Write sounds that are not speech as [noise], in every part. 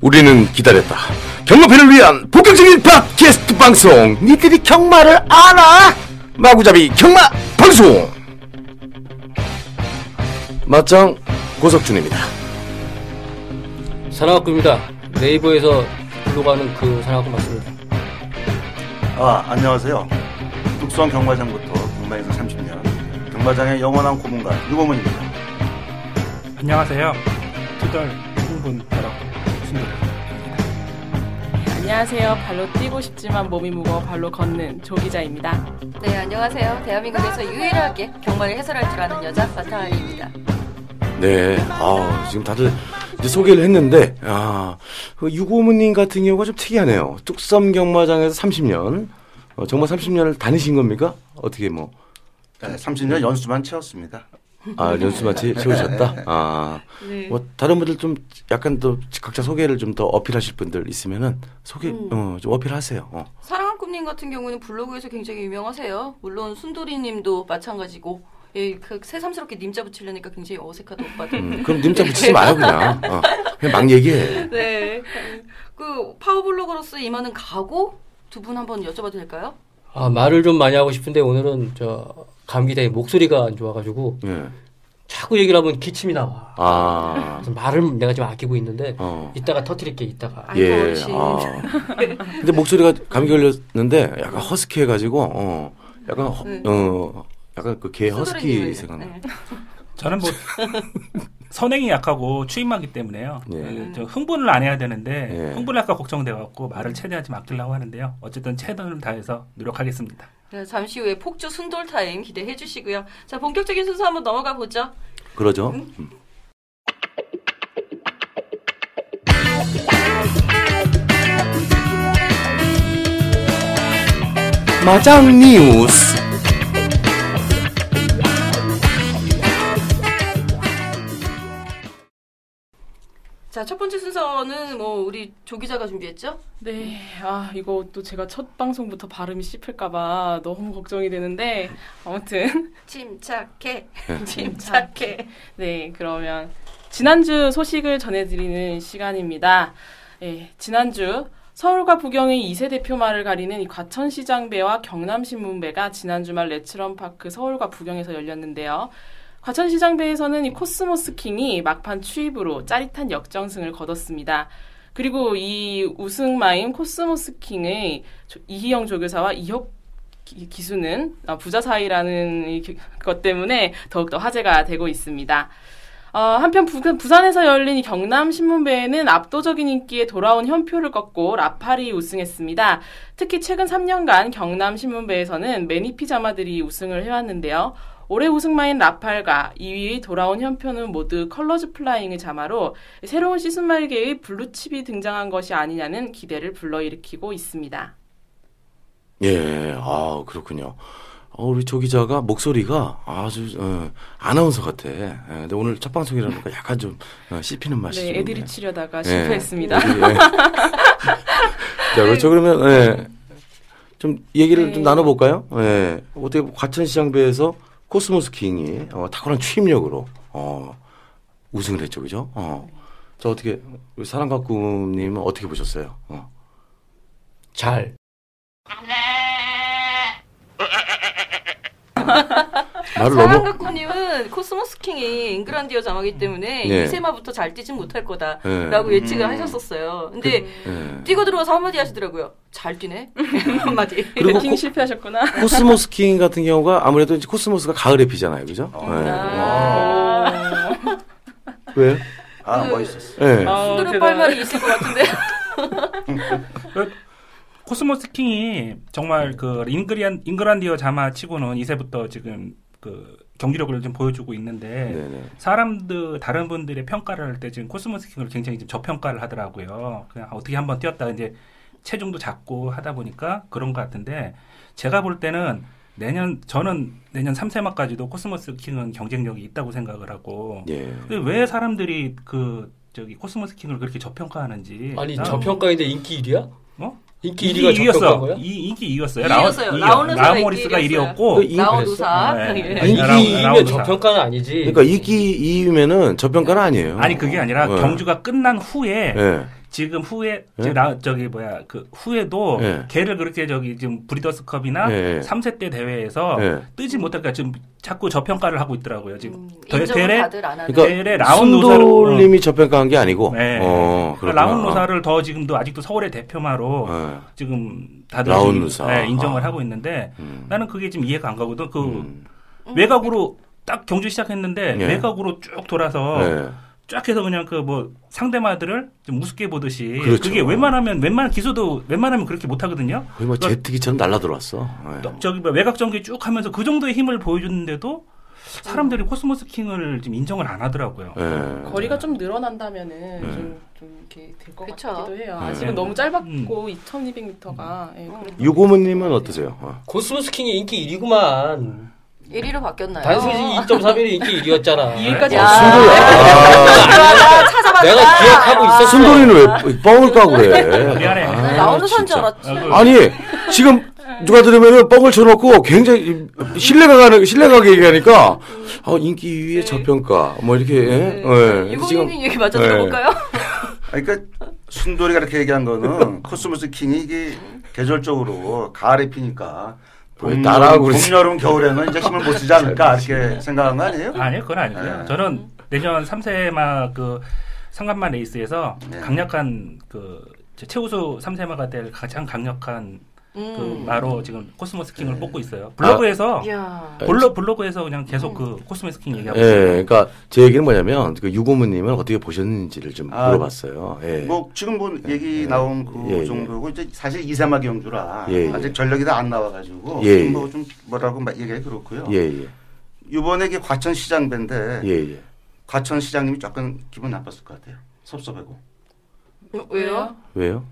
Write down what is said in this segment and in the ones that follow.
우리는 기다렸다. 경마팬을 위한 본격적인 팟캐스트 방송. 니들이 경마를 알아? 마구잡이 경마 방송. 맞짱 고석준입니다. 산악구입니다. 네이버에서 불러가는 그 산악구 맞습니다. 아, 안녕하세요. 뚝성 경마장부터 경마에서 30년 경마장의 영원한 고문관 유고문입니다. 안녕하세요. 투덜 흥분 벼락 순돌. 안녕하세요. 발로 뛰고 싶지만 몸이 무거워 발로 걷는 조기자입니다. 네, 안녕하세요. 대한민국에서 유일하게 경마를 해설할 줄 아는 여자 바타하리입니다. 네, 아, 지금 다들 이제 소개를 했는데, 아, 그 유고문님 같은 경우가 좀 특이하네요. 뚝섬 경마장에서 30년, 어, 정말 30년을 다니신 겁니까? 어떻게 뭐, 네, 30년 연수만 채웠습니다. 아, 연수만 채- 채우셨다? 아, 네. 뭐, 다른 분들 좀 약간 또 각자 소개를 좀 더 어필하실 분들 있으면은 소개, 음. 어, 좀 어필하세요. 어. 사랑한 꿈님 같은 경우는 블로그에서 굉장히 유명하세요. 물론 순돌이님도 마찬가지고 예, 그 새삼스럽게 님자 붙이려니까 굉장히 어색하다 오빠들. 음, 그럼 님자 [laughs] 붙이지 마요, 그냥. 어, 그냥 막 얘기해. 네, 그 파워블로거로서 임하는 각오 두 분 한번 여쭤봐도 될까요? 아, 말을 좀 많이 하고 싶은데 오늘은 저 감기 때문에 목소리가 안 좋아가지고 예. 자꾸 얘기를 하면 기침이 나와. 아, 그래서 말을 내가 좀 아끼고 있는데 어. 이따가 터트릴게 이따가. 아이고, 예. 아. 근데 목소리가 감기 걸렸는데 약간 허스키 해가지고, 어, 약간, 허- 네. 어, 약간 그 개 허스키 생각나. 네. [laughs] 저는 뭐 선행이 약하고 추임하기 때문에요. 예. 그, 저 흥분을 안 해야 되는데 예. 흥분을 할까 걱정돼 갖고 말을 최대한 좀 아끼려고 하는데요. 어쨌든 최선을 다해서 노력하겠습니다. 네, 잠시 후에 폭주 순돌 타임 기대해 주시고요. 자, 본격적인 순서 한번 넘어가 보죠. 그러죠. 음. 음. 마장 뉴스. 자, 첫 번째 순서는 뭐 우리 조 기자가 준비했죠? 네, 아 이거 또 제가 첫 방송부터 발음이 씹힐까 봐 너무 걱정이 되는데 아무튼 [laughs] 침착해. 네. [laughs] 침착해. 네 그러면 지난주 소식을 전해드리는 시간입니다. 네, 지난주 서울과 부경의 2세 대표마를 가리는 이 과천시장배와 경남신문배가 지난 주말 레츠런파크 서울과 부경에서 열렸는데요. 과천시장배에서는 이 코스모스 킹이 막판 추입으로 짜릿한 역전승을 거뒀습니다. 그리고 이 우승마인 코스모스 킹의 조- 이희영 조교사와 이혁 기- 기수는 아, 부자 사이라는 것 때문에 더욱더 화제가 되고 있습니다. 어, 한편 부, 부산에서 열린 이 경남 신문배에는 압도적인 인기에 돌아온 현표를 꺾고 라팔이 우승했습니다. 특히 최근 3년간 경남 신문배에서는 매니피 자마들이 우승을 해왔는데요. 올해 우승마인 라팔과 2위의 돌아온 현표는 모두 컬러즈 플라잉의 자마로 새로운 씨수말계의 블루칩이 등장한 것이 아니냐는 기대를 불러일으키고 있습니다. 예, 아, 그렇군요. 어, 우리 조 기자가 목소리가 아주, 어, 아나운서 같아. 예, 근데 오늘 첫 방송이라니까 약간 좀 어, 씹히는 맛이 네, 좀 애들이. 치려다가 예. 실패했습니다. 예. [laughs] 자, 그렇죠. 그러면, 예. 좀 얘기를 네. 좀 나눠볼까요? 예. 어떻게 과천시장배에서 코스모스 킹이 어, 탁월한 추임력으로 어, 우승을 했죠. 그죠? 어. 자, 어떻게, 우리 사랑가꾸님은 어떻게 보셨어요? 어. 잘. [laughs] [laughs] 말을 너무, 사랑가꾸님은 코스모스 킹이 잉그란디어 자마기 때문에 네. 이세마부터 잘 뛰진 못할 거다라고 네. 예측을 음. 하셨었어요. 근데 예. 뛰고 들어와서 한마디 하시더라고요. 잘 뛰네. [laughs] 한마디. 그리고 베팅 실패하셨구나. 코스모스 킹 같은 경우가 아무래도 이제 코스모스가 가을에 피잖아요. 그죠? 어. 예. 아. 왜요? 아, 그- 멋있었어. 예. 아, 순돌이 대단하다. 오빠 할 말이 있을 것 같은데. 코스모스 킹이 정말 그 잉그리안 잉그란디어 자마 치고는 2세부터 지금 그 경기력을 좀 보여주고 있는데 네네. 사람들 다른 분들의 평가를 할 때 지금 코스모스 킹을 굉장히 좀 저평가를 하더라고요. 그냥 어떻게 한번 뛰었다 이제 체중도 작고 하다 보니까 그런 것 같은데 제가 볼 때는 내년 저는 내년 3세마까지도 코스모스 킹은 경쟁력이 있다고 생각을 하고 예. 근데 왜 사람들이 그 저기 코스모스 킹을 그렇게 저평가하는지 아니 난- 저평가인데 인기 1위야? 어? 인기 인기 1위가 2위였어. 접평가고요? 이 인기 2위였어요. 이위였어요. 라오누사가 라모리스가 인기 1위였고 그 이- 나오누사. 네. 예. 아니, 라운- 인기 2위면 라운드사. 저평가는 아니지. 그러니까 이기 2위면은 저평가는 아니에요. 아니 그게 아니라 네. 경주가 끝난 후에 예. 지금 후에 예? 나, 저기 뭐야 그 후에도 예. 걔를 그렇게 저기 지금 브리더스컵이나 예. 3세 때 대회에서 예. 뜨지 못할까 지금 자꾸 저평가를 하고 있더라고요 지금 음, 대- 대회 하는. 그러니까 대회 라운 노사를 순돌님이 저평가한 게 아니고. 네. 어, 그렇구나. 라운 노사를 더 지금도 아직도 서울의 대표마로 예. 지금 다들 라운 지금. 네, 인정을 아. 하고 있는데 음. 나는 그게 지금 이해가 안 가거든 그 음. 외곽으로 딱 경주 시작했는데 예. 외곽으로 쭉 돌아서 예. 쫙 해서 그냥 그 뭐 상대마들을 좀 우습게 보듯이 그렇죠. 그게 웬만하면 웬만한 기소도 웬만하면 그렇게 못 하거든요. 거의 뭐 그러니까 제트기처럼 날라 들어왔어. 예. 또 저기 뭐 외곽 전개 쭉 하면서 그 정도의 힘을 보여줬는데도 사람들이 코스모스 킹을 지금 인정을 안 하더라고요. 예. 거리가 좀 늘어난다면은 네. 좀, 좀 이렇게 될 것. 같기도 해요. 네. 아직은 음. 너무 짧았고 2,200m가. 예, 그래도 유고문님은 어떠세요? 어. 코스모스 킹이 인기 1위구만. 1위로 바뀌었나요? 단순히 2.3일이 인기 1위였잖아. 2위까지 야. 순돌, 아, 찾아봤다. 내가 기억하고 있었어. 순돌이는 왜 뻥을 까고 그래? 미안해. 아, 나오는 줄 진짜. 알았지. 어, 그- 아니 지금 누가 들으면은 뻥을 쳐놓고 굉장히 신뢰가 가는 신뢰가게 얘기하니까 어, 인기 2위의 저평가 뭐 이렇게 예? 예. 유고문님 얘기 네. 들어볼까요? [laughs] 아니, 그러니까 순돌이가 이렇게 얘기한 거는 코스모스 킹이 이게 계절적으로 가을에 피니까 왜 봄, 따라하고 봄? 여름, 겨울에는 이제 힘을 못 쓰지 않을까 이렇게 생각한 거 아니에요? 아니요, 그건 아니고요. 네. 저는 내년 3세마 그 삼관마 레이스에서 네. 강력한 그 최우수 3세마가 될 가장 강력한 그 음. 마로 지금 코스모스 킹을 네. 뽑고 있어요. 블로그에서 이야. 블로, 블로그에서 그냥 계속 그 코스모스 킹 얘기하고 예, 있어요. 그러니까 제 얘기는 뭐냐면 그 유고문님은 어떻게 보셨는지를 좀 아, 물어봤어요. 예. 뭐 지금 뭐 얘기 예. 나온 그 예, 예. 정도고 이제 사실 이세마 경주라 예, 예. 아직 전력이 다 안 나와가지고 예, 예. 뭐좀 뭐라고 막 얘기하기 그렇고요. 예, 예, 이번에 이게 과천 시장배인데 예, 예. 과천 시장님이 조금 기분 나빴을 것 같아요. 섭섭하고 왜요? 왜요?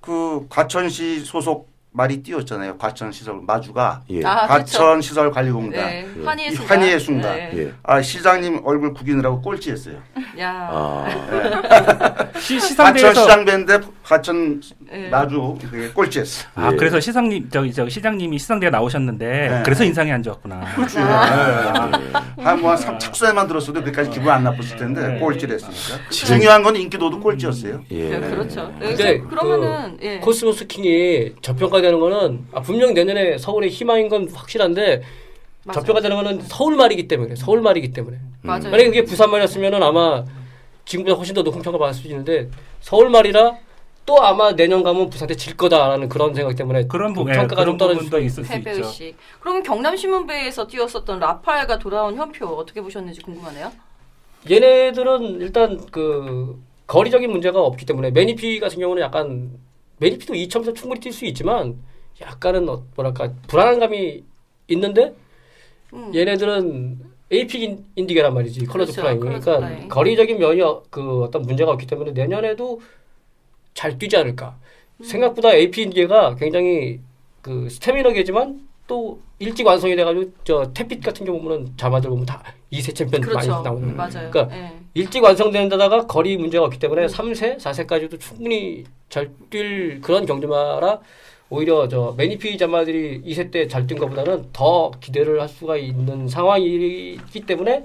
그 과천시 소속 말이 띄었잖아요. 과천 시설 마주가 예, 아, 과천 시설 관리공단. 네. 예. 환희의 이 순간. 환희의 순간. 네. 예. 아 시장님 얼굴 구기느라고 꼴찌했어요. 야. 아, [laughs] 시, 과천 시상대에서 시장배인데 과천 네. 마주 그게 꼴찌했어. 아 예. 그래서 시상님 저기 저 시장님이 시상대에 나오셨는데 네. 그래서 인상이 안 좋았구나. 아. 한뭐 착수에만 들었어도 그까지 기분 안 나빴을 텐데 네. 꼴찌를 했으니까. 지금- 중요한 건 인기도도 꼴찌였어요. 예. 네, 그렇죠. 네, 근데 그러면은 그 예. 코스모스 킹이 저평가 되는 거는 아, 분명 내년에 서울의 희망인 건 확실한데 맞아요. 저평가되는 거는 서울 말이기 때문에 서울 말이기 때문에 맞아요. 만약에 그게 부산 말이었으면은 아마 지금보다 훨씬 더 높은 평가 받을 수 있는데 서울 말이라 또 아마 내년 가면 부산한테 질 거다라는 그런 생각 때문에 그런 그 부분, 예, 평가가 그런 좀 떨어질 수가 있을 수 있죠. 그럼 경남신문배에서 뛰었었던 라팔과 돌아온 현표 어떻게 보셨는지 궁금하네요. 얘네들은 일단 그 거리적인 문제가 없기 때문에 매니피 같은 경우는 약간 매니피도 2.3 충분히 뛸 수 있지만 약간은 어, 뭐랄까 불안한 감이 있는데 음. 얘네들은 에이피 인디계란 말이지 컬러즈 그렇죠, 컬러즈 그러니까 플라잉. 거리적인 면이 어- 그 어떤 문제가 없기 때문에 내년에도 잘 뛰지 않을까 음. 생각보다 AP 인디계가 굉장히 그 스태미너계지만 또 일찍 완성이 돼가지고 저 태핏 같은 경우 보면 자마들 보면 다 2세 챔피언 많이 그렇죠. 나오는 맞아요. 그러니까 예. 일찍 완성되는 데다가 거리 문제가 없기 음. 때문에 3세, 4세까지도 충분히 잘 뛸 그런 경주마라 오히려 저 매니피 자마들이 2세 때 잘 뛴 것보다는 더 기대를 할 수가 있는 상황이기 때문에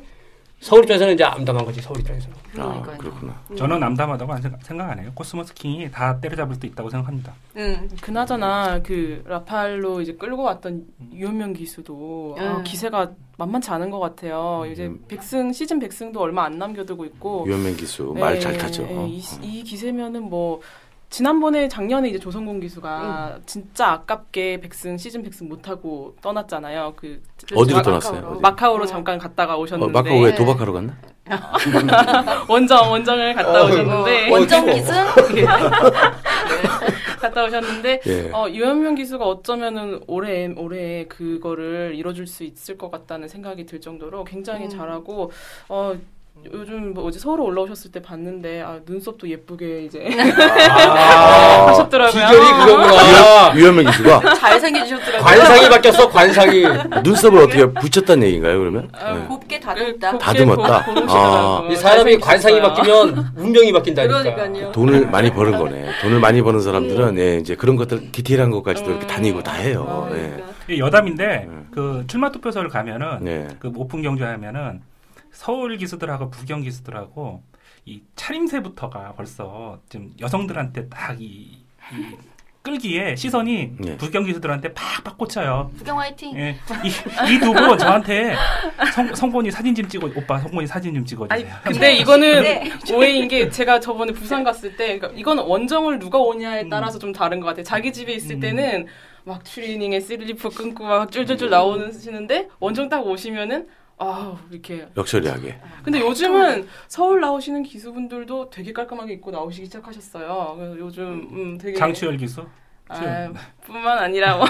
서울 입장에서는 이제 암담한 거지 서울 입장에서는. 아, 그러니까요. 그렇구나. 저는 암담하다고 안 생각, 안 해요. 코스모스 킹이 다 때려잡을 수 있다고 생각합니다. 응. 그나저나 그 라팔로 이제 끌고 왔던 유현명 기수도 아, 음. 기세가 만만치 않은 것 같아요. 이제 음. 백승 시즌 백승도 얼마 안 남겨두고 있고 유현명 기수 말잘 예, 타죠. 예, 어. 이, 이 기세면은 뭐 지난번에 작년에 이제 조성곤 기수가 진짜 아깝게 백승 시즌 백승 못 하고 떠났잖아요. 그 어디로. 떠났어요? 마카오로 어. 잠깐 갔다가 어, 오셨는데 마카오 왜 도박하러 갔나? [laughs] 원정 원정을 갔다 어, 오셨는데 어, 원정 기승? [laughs] 갔다 오셨는데 예. 어, 유현명 기수가 어쩌면은 올해 올해 그거를 이뤄줄 수 있을 것 같다는 생각이 들 정도로 굉장히 음. 잘하고 어 요즘 뭐 어제 서울 올라오셨을 때 봤는데 아, 눈썹도 예쁘게 이제 아, [laughs] 하셨더라고요. 비결이 그거구나. 유현명 기수가 [laughs] 잘생기셨더라고요. 관상이 바뀌었어, 관상이. 눈썹을 어떻게 붙였다는 얘기인가요, 그러면? 아, 네. 곱게 그 다듬다. 곱게 다듬었다? 고- 고르시더라고요. 이 사람이 관상이. 바뀌면 운명이 바뀐다니까. 그러니까요. 돈을 많이 버는 거네. 돈을 많이 버는 사람들은 예, 이제 그런 것들 디테일한 것까지도 이렇게 다니고 다 해요. 아, 예. 그러니까. 이 여담인데 음. 그 출마 투표소를 가면은 네. 그 오픈 경주하면은 서울 기수들하고 부경 기수들하고 이 차림새부터가 벌써 좀 여성들한테 딱이 끌기에 시선이 예. 부경 기수들한테 팍팍 꽂혀요. 부경 화이팅. 예. 이두 분 저한테 성, 성곤이 사진 좀 찍어 오빠 성곤이 사진 좀 찍어 주세요. 아니 근데 이거는 네. 오해인 게 제가 저번에 부산 갔을 때 그러니까 이건 원정을 누가 오냐에 따라서 좀 다른 것 같아요. 자기 집에 있을 음. 때는 막 추리닝에 슬리퍼 끌고 막 쫄쫄쫄 나오시는데 원정 딱 오시면은 아 이렇게 역처리하게. 근데 요즘은 서울 나오시는 기수분들도 되게 깔끔하게 입고 나오시기 시작하셨어요. 그래서 요즘 음 되게 장추열 기수. 아, 뿐만 아니라 뭐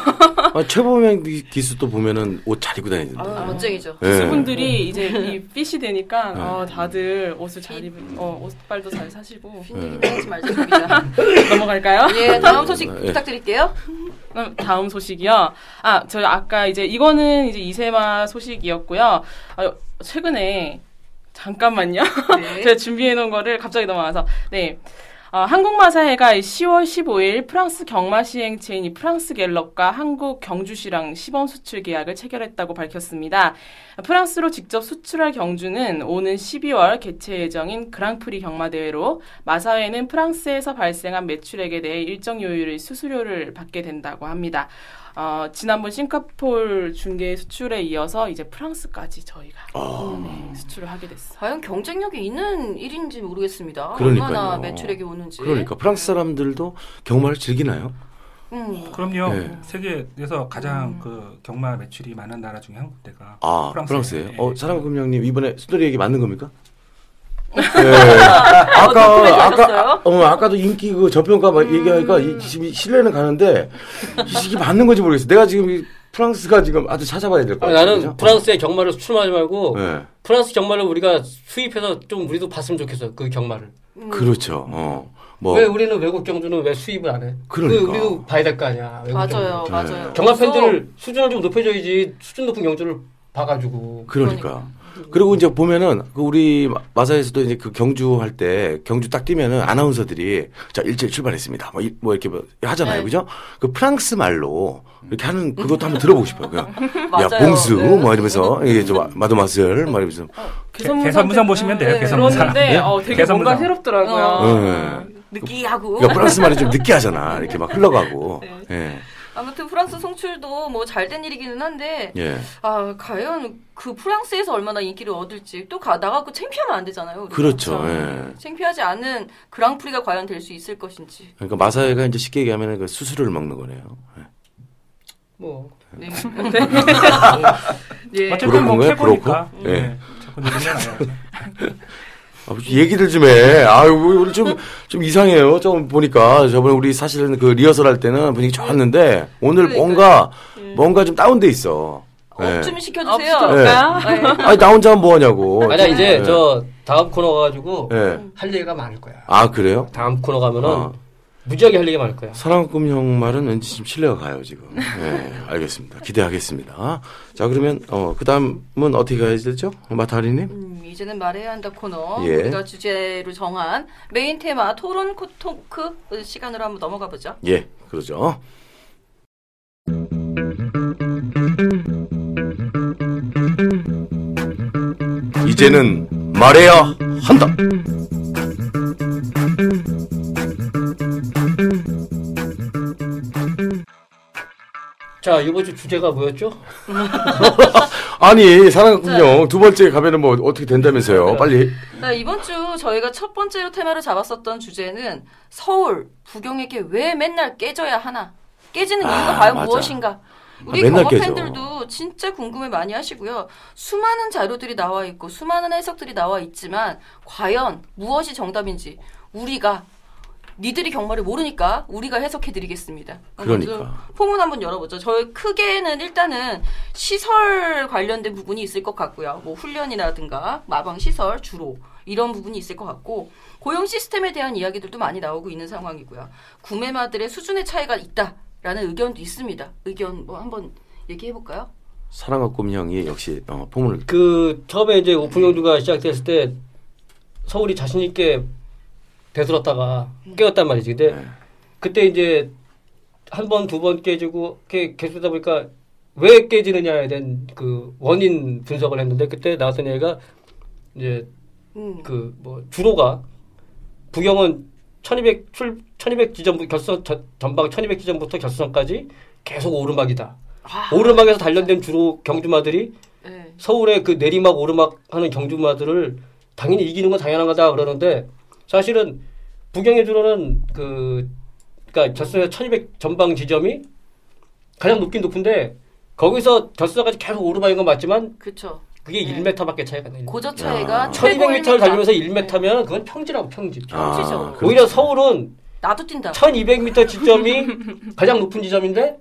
아, 최범행 기- 기수도 보면은 옷 잘 입고 다니던데. 아, 멋쟁이죠. 예. 기수분들이 이제 이 핏이 되니까 네. 어, 다들 옷을 잘 입은 어 옷빨도 잘 사시고 빈얘기 하지 말자 겁니다. [laughs] 넘어갈까요? 예, 다음 소식 예. 부탁드릴게요. 그럼 다음 소식이요. 아, 저 아까 이제 이거는 이제 이세마 소식이었고요. 아, 최근에 잠깐만요. 네. [laughs] 제가 준비해 놓은 거를 갑자기 넘어와서 네. 어, 한국마사회가 10월 15일 프랑스 경마 시행체인 이 프랑스 갤럽과 한국 경주시랑 시범 수출 계약을 체결했다고 밝혔습니다. 프랑스로 직접 수출할 경주는 오는 12월 개최 예정인 그랑프리 경마 대회로 마사회는 프랑스에서 발생한 매출액에 대해 일정 요율의 수수료를 받게 된다고 합니다. 어, 지난번 싱가폴 중개 수출에 이어서 이제 프랑스까지 저희가 아. 네, 수출을 하게 됐어요. 과연 경쟁력이 있는 일인지 모르겠습니다. 그러니까요. 얼마나 매출액이 오는지. 그러니까 프랑스 사람들도 경마를 즐기나요? 음. 그럼요. 네. 세계에서 가장 그 경마 매출이 많은 나라 중에 한 군데가 아, 프랑스예요. 프랑스예요? 예. 어, 사랑금령님 이번에 수도리 얘기 맞는 겁니까? [laughs] 네. 아까 아까? 어 아까도 인기 그 저평가 막 얘기하니까 이 지금 신뢰는 가는데 이게 맞는 건지 모르겠어. 내가 지금 이 프랑스가 지금 아주 찾아봐야 될것 아니, 같아. 나는 그죠? 프랑스의 경마를 수출하지 말고 네. 프랑스 경마를 우리가 수입해서 좀 우리도 봤으면 좋겠어 그 경마를. 음. 그렇죠. 어. 뭐 왜 우리는 외국 경주는 왜 수입을 안 해? 그러니까. 그 우리도 봐야 될 거 아니야. 외국 맞아요, 경주. 맞아요. 경마 팬들 수준을 좀 높여줘야지 수준 높은 경주를 봐가지고. 그러니까. 그리고 이제 보면은 그 우리 마- 마사에서도 이제 그 경주 할 때 경주 딱 뛰면은 아나운서들이 자 일찍 출발했습니다. 뭐, 이- 뭐 이렇게 뭐 하잖아요, 네. 그죠? 그 프랑스 말로 이렇게 하는 그것도 한번 들어보고 싶어요. 그냥 [laughs] 야 맞아요. 봉수 네. 뭐 이러면서 이게 저 마도마슬 뭐 이러면서 개선문산 보시면 돼요. 네, 개선문산. 그런데 어, 되게 개선문산. 뭔가 새롭더라고요. 어. 네. 느끼하고. 그러니까 프랑스 말이 좀 느끼하잖아. 이렇게 막 흘러가고. [laughs] 네. 예. 아무튼 프랑스 송출도 뭐 잘된 일이기는 한데 예. 아 과연 그 프랑스에서 얼마나 인기를 얻을지 또 가, 나가고 창피하면 안 되잖아요. 우리가. 그렇죠. 참. 예. 창피하지 않은 그랑프리가 과연 될 수 있을 것인지. 그러니까 마사회가 이제 쉽게 얘기하면 그 수수료를 먹는 거네요. 예. 뭐 네. 예. 어쨌든 뭐? 캐보니까. 브로커? 예. 네. 누르면 아, 무슨 얘기들 좀 해. 아유, 우리 좀, 좀 이상해요. 좀 보니까. 저번에 우리 사실은 그 리허설 할 때는 분위기 좋았는데, 오늘 그러니까요. 뭔가, 뭔가 좀 다운돼 있어. 예. up좀 시켜주세요. up 네. 네. 아니, 나 혼자 하면 뭐 하냐고. 아니야 이제 예. 저 다음 코너 가가지고 예. 할 얘기가 많을 거야. 아, 그래요? 다음 코너 가면은 아. 무지하게 할 얘기가 많을 거야. 사랑꿈 형 말은 왠지 좀 신뢰가 가요, 지금. 예, [laughs] 알겠습니다. 기대하겠습니다. 자, 그러면, 어, 그 다음은 어떻게 가야 되죠? 마타리님? 음, 이제는 말해야 한다 코너 예. 우리가 주제로 정한 메인 테마 토론 코- talk 시간으로 한번 넘어가 보죠. 예, 그러죠. 이제는 말해야 한다. 자 이번 주 주제가 뭐였죠? [laughs] 아니, 꿈형 두 번째 가면은 뭐 어떻게 된다면서요? 빨리. 자, 이번 주 저희가 첫 번째로 테마를 잡았었던 주제는 서울 부경에게 왜 맨날 깨져야 하나? 깨지는 이유가 아, 과연 맞아. 무엇인가? 우리 맨날 경호 깨져. 팬들도 진짜 궁금해 많이 하시고요. 수많은 자료들이 나와 있고 수많은 해석들이 나와 있지만 과연 무엇이 정답인지 우리가 니들이 경마를 모르니까 우리가 해석해 드리겠습니다. 그러니까. 포문 한번 열어보죠. 저희 크게는 일단은 시설 관련된 부분이 있을 것 같고요. 뭐 훈련이라든가 마방 시설 주로 이런 부분이 있을 것 같고 고용 시스템에 대한 이야기들도 많이 나오고 있는 상황이고요. 구매마들의 수준의 차이가 있다라는 의견도 있습니다. 의견 뭐 한번 얘기해 볼까요? 사랑과 꿈 형이 역시 어, 포문을 그 처음에 이제 오픈 경주가 시작됐을 때 서울이 자신 있게 되들었다가 깨었단 말이지. 근데 네. 그때 이제 한 번 두 번 깨지고 이렇게 계속 하다 보니까 왜 깨지느냐에 대한 그 원인 분석을 했는데 그때 나왔던 얘기가 이제 음. 그뭐 주로가 부경은 1200 출, 1200 지점 결선 전- 전방 1200 지점부터 결선까지 계속 오르막이다. 아, 오르막에서 단련된 주로 경주마들이 네. 서울의 그 내리막 오르막 하는 경주마들을 당연히 이기는 건 당연한 거다 그러는데 사실은 부경의 주로는 그 그러니까 결선에서 1200 전방 지점이 가장 높긴 높은데 거기서 결선까지 계속 오르막인 건 맞지만 그렇죠. 그게 네. 1m밖에 차이가 나요. 고저 차이가 아. 최고 1200m를 달리면서 네. 1m면 그건 평지라고 평지. 아, 평지죠. 그렇죠. 오히려 서울은 나도 뛴다. 1200m 지점이 [laughs] 가장 높은 지점인데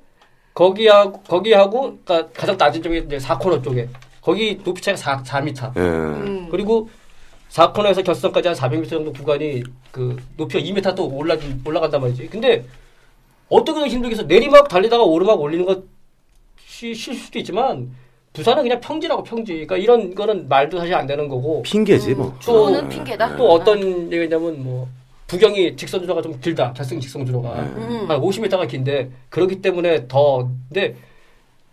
거기하고 거기하고 그러니까 가장 낮은 쪽에 이제 4코너 쪽에 거기 높이 차이가 4, 4m. 예. 음. 그리고 4코너에서 결선까지 한 400m 정도 구간이 그 높이가 2m 또 올라 올라간단 말이지. 근데 어떻게든 힘들게 해서 내리막 달리다가 오르막 올리는 것 쉬- 쉴 수도 있지만 부산은 그냥 평지라고 평지. 그러니까 이런 거는 말도 사실 안 되는 거고 핑계지 뭐. 주로는 예. 핑계다. 또 어떤 얘기냐면 뭐 부경이 직선 주로가 좀 길다. 결승 직선 주로가. 음. 한 50m가 긴데 그렇기 때문에 더 근데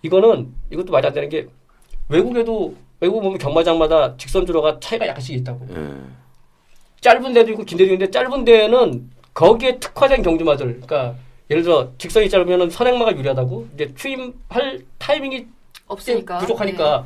이거는 이것도 말이 안 되는 게 외국에도 외국 보면 경마장마다 직선 주로가 차이가 약간씩 있다고. 예. 짧은 데도 있고 긴 데도 있는데 짧은 데에는 거기에 특화된 경주마들. 그러니까 예를 들어 직선이 짧으면 선행마가 유리하다고. 이제 추입할 타이밍이 없으니까. 부족하니까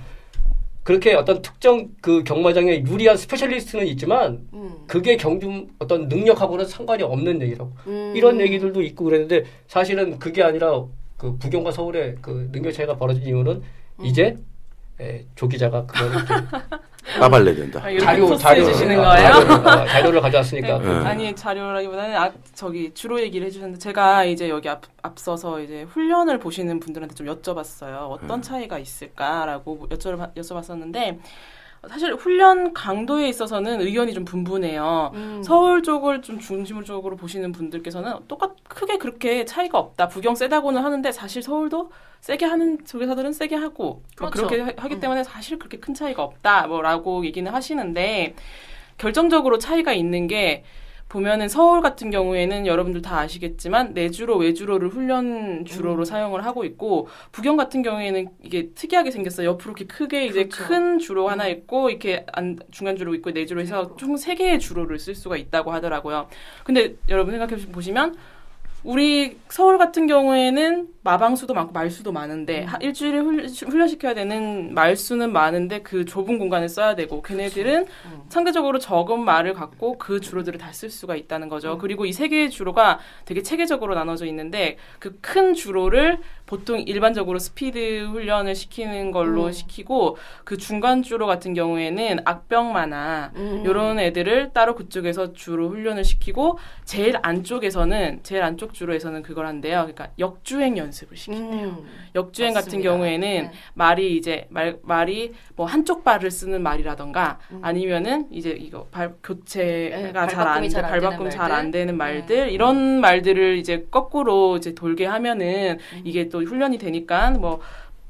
그렇게 어떤 특정 그 경마장에 유리한 specialist는 있지만 네. 음. 그게 경주 어떤 능력하고는 상관이 없는 얘기라고. 음. 이런 얘기들도 있고 그랬는데 사실은 그게 아니라 그 부경과 서울의 그 능력 차이가 벌어진 이유는 음. 이제 에, 조 기자가 그거를 이제 [laughs] 까발려야 된다. 아, 자료 자료 주시는 어, 거예요? 자료를, 어, 자료를 가져왔으니까 네. 아니 자료라기보다는 아, 저기 주로 얘기를 해주셨는데 제가 이제 여기 앞, 앞서서 이제 훈련을 보시는 분들한테 좀 여쭤봤어요. 어떤 차이가 있을까라고 여쭤 여쭤봤었는데 사실 훈련 강도에 있어서는 의견이 좀 분분해요. 음. 서울 쪽을 좀 중심적으로 보시는 분들께서는 똑같 크게 그렇게 차이가 없다. 부경 세다고는 하는데 사실 서울도 세게 하는 조교사들은 세게 하고 뭐 그렇죠. 그렇게 하- 하기 음. 때문에 사실 그렇게 큰 차이가 없다. 뭐라고 얘기는 하시는데 결정적으로 차이가 있는 게 보면은 서울 같은 경우에는 여러분들 다 아시겠지만 내주로 외주로를 훈련 주로로 음. 사용을 하고 있고 부경 같은 경우에는 이게 특이하게 생겼어요. 옆으로 이렇게 크게 이제 그렇죠. 큰 주로 하나 음. 있고 이렇게 안, 중간 주로 있고 내주로 해서 총 세 개의 주로를 쓸 수가 있다고 하더라고요. 근데 여러분 생각해 보시면 우리 서울 같은 경우에는 마방수도 많고 말수도 많은데 음. 하- 일주일에 훈- 훈련 시켜야 되는 말수는 많은데 그 좁은 공간을 써야 되고 걔네들은 음. 상대적으로 적은 말을 갖고 그 주로들을 다 쓸 수가 있다는 거죠. 음. 그리고 이 세 개의 주로가 되게 체계적으로 나눠져 있는데 그 큰 주로를 보통 일반적으로 스피드 훈련을 시키는 걸로 음. 시키고 그 중간 주로 같은 경우에는 악병마나 음. 요런 애들을 따로 그쪽에서 주로 훈련을 시키고 제일 안쪽에서는 제일 안쪽 주로에서는 그걸 한대요. 그러니까 역주행 연습을 시켜요. 음. 역주행 같은 맞습니다. 경우에는 네. 말이 이제 말 말이 뭐 한쪽 발을 쓰는 말이라던가 음. 아니면은 이제 이거 발 네, 교체가 잘 발바꿈이 안 돼, 잘안 발바꿈 잘 안. 네. 되는 말들 이런 말들을 이제 거꾸로 이제 돌게 하면은 음. 이게 또 훈련이 되니까 뭐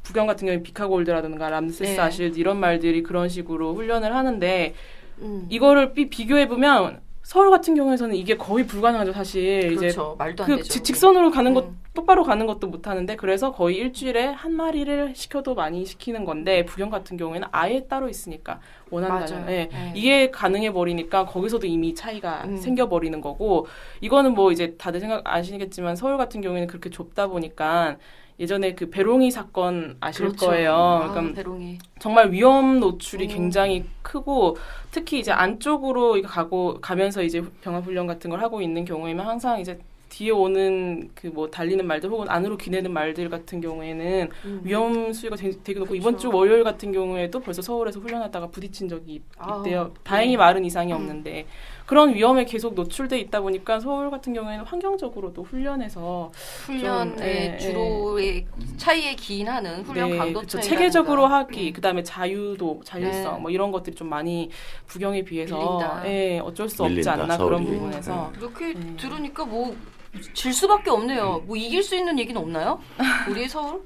부경 같은 경우에 비카골드라든가 람세스 네. 아실드 이런 말들이 그런 식으로 훈련을 하는데 음. 이거를 비교해 보면 서울 같은 경우에서는 이게 거의 불가능하죠 사실 이제 그렇죠. 말도 안 그 되죠. 지- 직선으로 가는 것 음. 똑바로 가는 것도 못 하는데 그래서 거의 일주일에 한 마리를 시켜도 많이 시키는 건데 부경 같은 경우에는 아예 따로 있으니까 맞아요. 예. 네. 이게 가능해 버리니까 거기서도 이미 차이가 음. 생겨 버리는 거고 이거는 뭐 이제 다들 생각 아시겠지만 서울 같은 경우에는 그렇게 좁다 보니까 예전에 그 배롱이 사건 아실 그렇죠. 거예요. 아, 그러니까 배롱이. 정말 위험 노출이 음. 굉장히 크고 특히 이제 안쪽으로 가고 가면서 이제 병합 훈련 같은 걸 하고 있는 경우에는 항상 이제 뒤에 오는 그 뭐 달리는 말들 혹은 안으로 기내는 말들 같은 경우에는 음. 위험 수위가 되게, 되게 높고 이번 그렇죠. 주 월요일 같은 경우에도 벌써 서울에서 훈련하다가 부딪힌 적이 있대요. 네. 다행히 말은 이상이 음. 없는데 그런 위험에 계속 노출돼 있다 보니까 서울 같은 경우에는 환경적으로도 훈련에서 훈련의 좀, 예, 주로의 차이에 기인하는 훈련 네, 강도 그쵸. 차이 체계적으로 하기, 그다음에 자유도, 자율성 네. 뭐 이런 것들이 좀 많이 부경에 비해서. 예, 어쩔 수 밀린다, 없지 않나 그런 서울이. 부분에서 이렇게 음. 들으니까 뭐 질 수밖에 없네요. 뭐 이길 수 있는 얘기는 없나요? 우리 서울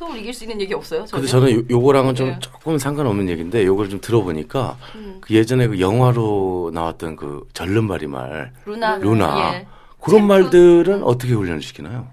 서울 이길 수 있는 얘기 없어요? 근데 전혀? 저는 요, 요거랑은 좀 네. 조금 상관없는 얘기인데 요걸 좀 들어보니까 음. 그 예전에 그 영화로 나왔던 그 절름발이 말 루나 루나. 예. 그런. 말들은 어떻게 훈련을 시키나요?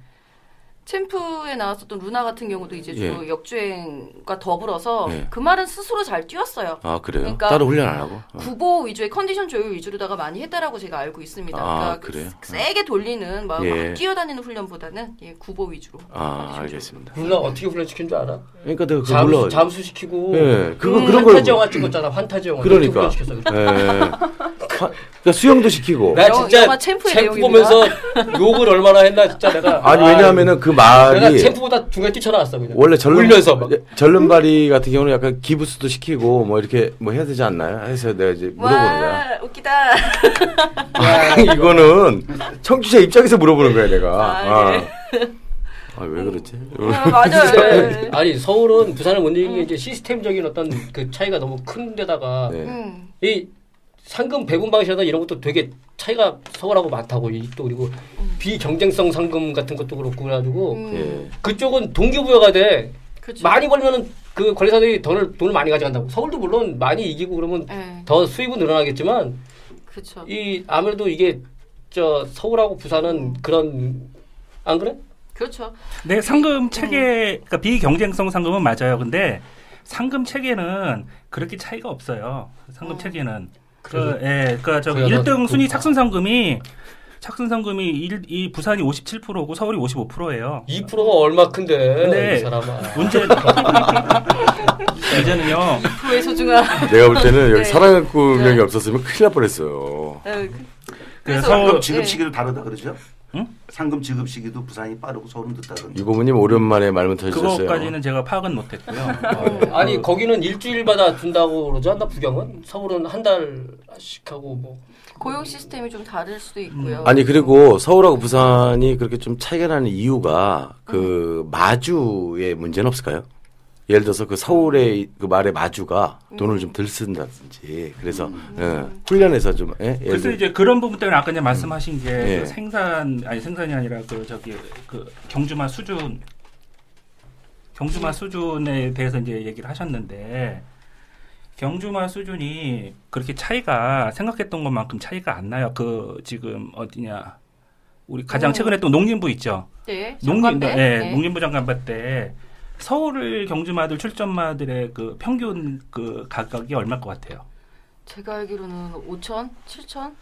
챔프에 나왔었던 루나 같은 경우도 이제 주로 예. 역주행과 더불어서 예. 그 말은 스스로 잘 뛰었어요. 아 그래요? 그러니까 따로 훈련 안 하고? 어. 구보 위주의 컨디션 조율 위주로다가 많이 했다라고 제가 알고 있습니다. 아, 그러니까 그래요? 세게 돌리는 막, 예. 막 뛰어다니는 훈련보다는 예, 구보 위주로. 아 알겠습니다. 루나 어떻게 훈련 시킨 줄 알아? 그러니까 내가 그거 잠수, 몰라. 잠수 시키고 예, 그거 음, 그런 걸. 환타지 영화 찍었잖아. 환타지 영화. 그러니까. 훈련 시켰어? [laughs] 예. 하- 그러니까 수영도 시키고. 나 영- 진짜 영화 챔프의 챔프 내용입니다. 보면서 욕을 얼마나 했나 진짜 내가. [laughs] 아니 아, 왜냐하면은 그 내가 말이 챔프보다 중간에 뛰쳐나왔어 그냥. 원래 절름 울면서 막. 절름발이 같은 경우는 약간 기부스도 시키고 뭐 이렇게 뭐 해야 되지 않나요? 해서 내가 이제 물어보는 거야. 와 웃기다. [laughs] 이거는 청취자 입장에서 물어보는 거야 내가. 아, 네. 아 왜 그렇지? 아, 맞아요. [laughs] 아니 서울은 부산을 못 이기는 게 이제 시스템적인 어떤 그 차이가 너무 큰 데다가 네. 음. 이 상금 배분 방식이나 이런 것도 되게 차이가 서울하고 많다고 이또 그리고 비경쟁성 상금 같은 것도 그렇고 그래가지고 음. 예. 그쪽은 동기부여가 돼 그렇죠. 많이 벌면은 그 관리사들이 돈을 돈을 많이 가져간다고 서울도 물론 많이 이기고 그러면 예. 더 수입은 늘어나겠지만 그렇죠. 이 아무래도 이게 저 서울하고 부산은 그런 안 그래? 그렇죠. 네, 상금 체계, 그러니까 비경쟁성 상금은 맞아요. 근데 상금 체계는 그렇게 차이가 없어요. 상금 어. 체계는. 그, 그래서- 예, 그, 저, 그래야 1등 나- 순위 그- 착순 상금이, 착순 상금이 일, 이 부산이 57%고 서울이 55%예요. 2%가 얼마 큰데 사람아. 문제, 문제는요, 프로의 소중함. 내가 볼 때는 여기 네. 사랑꾼 네. 명이 없었으면 큰일 날 뻔했어요. 예, 그 그래서 서울, 상금 지급 시기도 다르다 그러죠? 응? 상금 지급 시기도 부산이 빠르고 서울은 늦다던데. 유고모님 오랜만에 말문 터주셨어요. 그거까지는 제가 파악은 못했고요. 음. [laughs] 아니 거기는 일주일마다 준다고 그러지 않나 부경은? 서울은 한 달씩 하고 뭐 고용 시스템이 좀 다를 수도 있고요. 아니 그리고 서울하고 부산이 그렇게 좀 차이가 나는 이유가 그 음. 마주의 문제는 없을까요? 예를 들어서 그 서울의 그 말의 마주가 돈을 좀 덜 쓴다든지 그래서 예, 훈련에서 좀 예? 예를 그래서 들- 이제 그런 부분 때문에 아까 이제 말씀하신 게 예. 그 생산 아니 생산이 아니라 그 저기 그 경주마 수준 경주마 수준에 대해서 이제 얘기를 하셨는데 경주마 수준이 그렇게 차이가 생각했던 것만큼 차이가 안 나요. 그 지금 어디냐 우리 가장 음. 최근에 또 농림부 있죠. 네, 농림 장관배. 예, 네. 농림부 장관배 때 서울 경주마들 출전마들의 그 평균 그 가격이 얼마일 것 같아요? 제가 알기로는 5천, 7천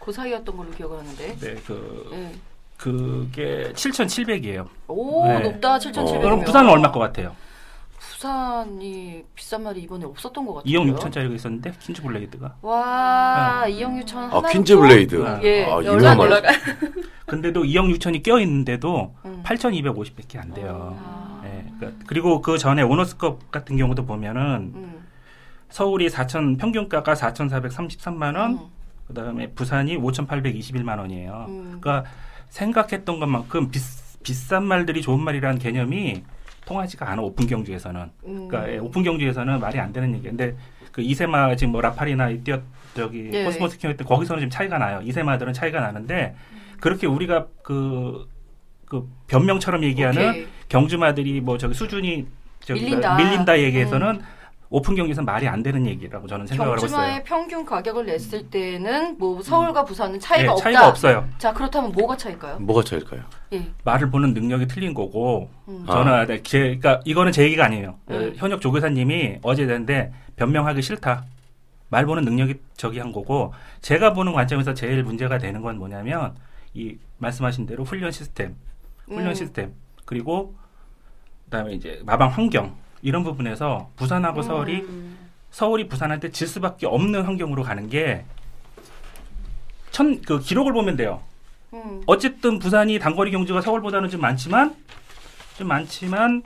그 사이였던 걸로 기억하는데. 네, 그 네. 그게 7,700이에요. 오 네. 높다 7,700. 어. 그럼 부산은 얼마 것 같아요? 부산이 비싼 말이 이번에 없었던 것 같아요. 2억 6천짜리가 있었는데 퀸즈 블레이드가. 와 네. 2억 6천 아 하나. 퀸즈 블레이드. 예, 아, 연락 올라가. 근데도 2억 6천이 껴 있는데도 음. 8,250밖에 안 돼요. 아. 예, 그러니까 그리고 그 전에 오너스컵 같은 경우도 보면은 음. 서울이 4천 평균가가 4,433만 원, 음. 그다음에 부산이 5,821만 원이에요. 음. 그러니까 생각했던 것만큼 비, 비싼 말들이 좋은 말이라는 개념이 통하지가 않아 오픈 경주에서는. 음. 그러니까 예, 오픈 경주에서는 말이 안 되는 얘기예요. 근데 그 이세마 지금 뭐 라파리나 이 뛰었 저기 네. 코스모스 킹 때 거기서는 지금 차이가 나요. 이세마들은 차이가 나는데 그렇게 우리가 그, 그 변명처럼 얘기하는 오케이. 경주마들이 뭐 저기 수준이 저기 밀린다. 밀린다 얘기에서는 오픈 경기에서는 말이 안 되는 얘기라고 저는 생각을 하고 경주마의 있어요. 평균 가격을 냈을 때는 뭐 서울과 부산은 차이가 예, 없다. 차이가 없어요. 자 그렇다면 뭐가 차일까요? 뭐가 차일까요? 예. 말을 보는 능력이 틀린 거고 음. 아. 저는 네, 제, 그러니까 이거는 제 얘기가 아니에요. 음. 어, 현역 조교사님이 어제 됐는데 변명하기 싫다. 말 보는 능력이 저기 한 거고 제가 보는 관점에서 제일 문제가 되는 건 뭐냐면 이 말씀하신 대로 훈련 시스템, 훈련 음. 시스템 그리고 그다음에 이제 마방 환경 이런 부분에서 부산하고 서울이 음. 서울이 부산한테 질 수밖에 없는 환경으로 가는 게 천 그 기록을 보면 돼요. 음. 어쨌든 부산이 단거리 경주가 서울보다는 좀 많지만 좀 많지만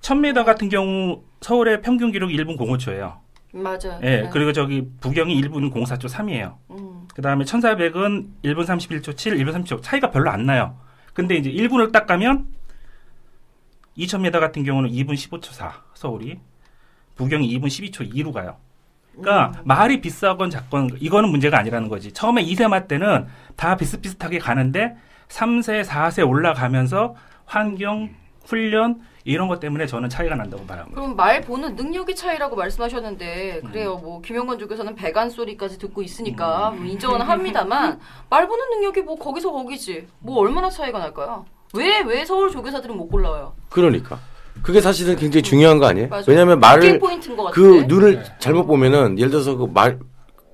1000m 같은 경우 서울의 평균 기록이 1분 05초예요. 맞아요. 예, 네. 그리고 저기 부경이 1분 04초 3이에요. 음. 그 다음에 1400은 1분 31초 7, 1분 30초 차이가 별로 안 나요. 근데 이제 1분을 딱 가면 2000m 같은 경우는 2분 15초 4 서울이 부경이 2분 12초 2로 가요. 그러니까 말이 비싸건 작건 이거는 문제가 아니라는 거지. 처음에 2세마 때는 다 비슷비슷하게 가는데 3세, 4세 올라가면서 환경, 훈련 이런 것 때문에 저는 차이가 난다고 봐요. 그럼 말 보는 능력의 차이라고 말씀하셨는데 음. 그래요. 뭐 김영건 쪽에서는 배관 소리까지 듣고 있으니까 음. 뭐 인정은 합니다만 [laughs] 말 보는 능력이 뭐 거기서 거기지. 뭐 얼마나 차이가 날까요? 왜 왜 서울 조교사들은 못 골라요? 그러니까 그게 사실은 굉장히 중요한 거 아니에요? 맞아요. 왜냐하면 그게 말을 포인트인 것 그. 눈을 네. 잘못 보면은 예를 들어서 그 말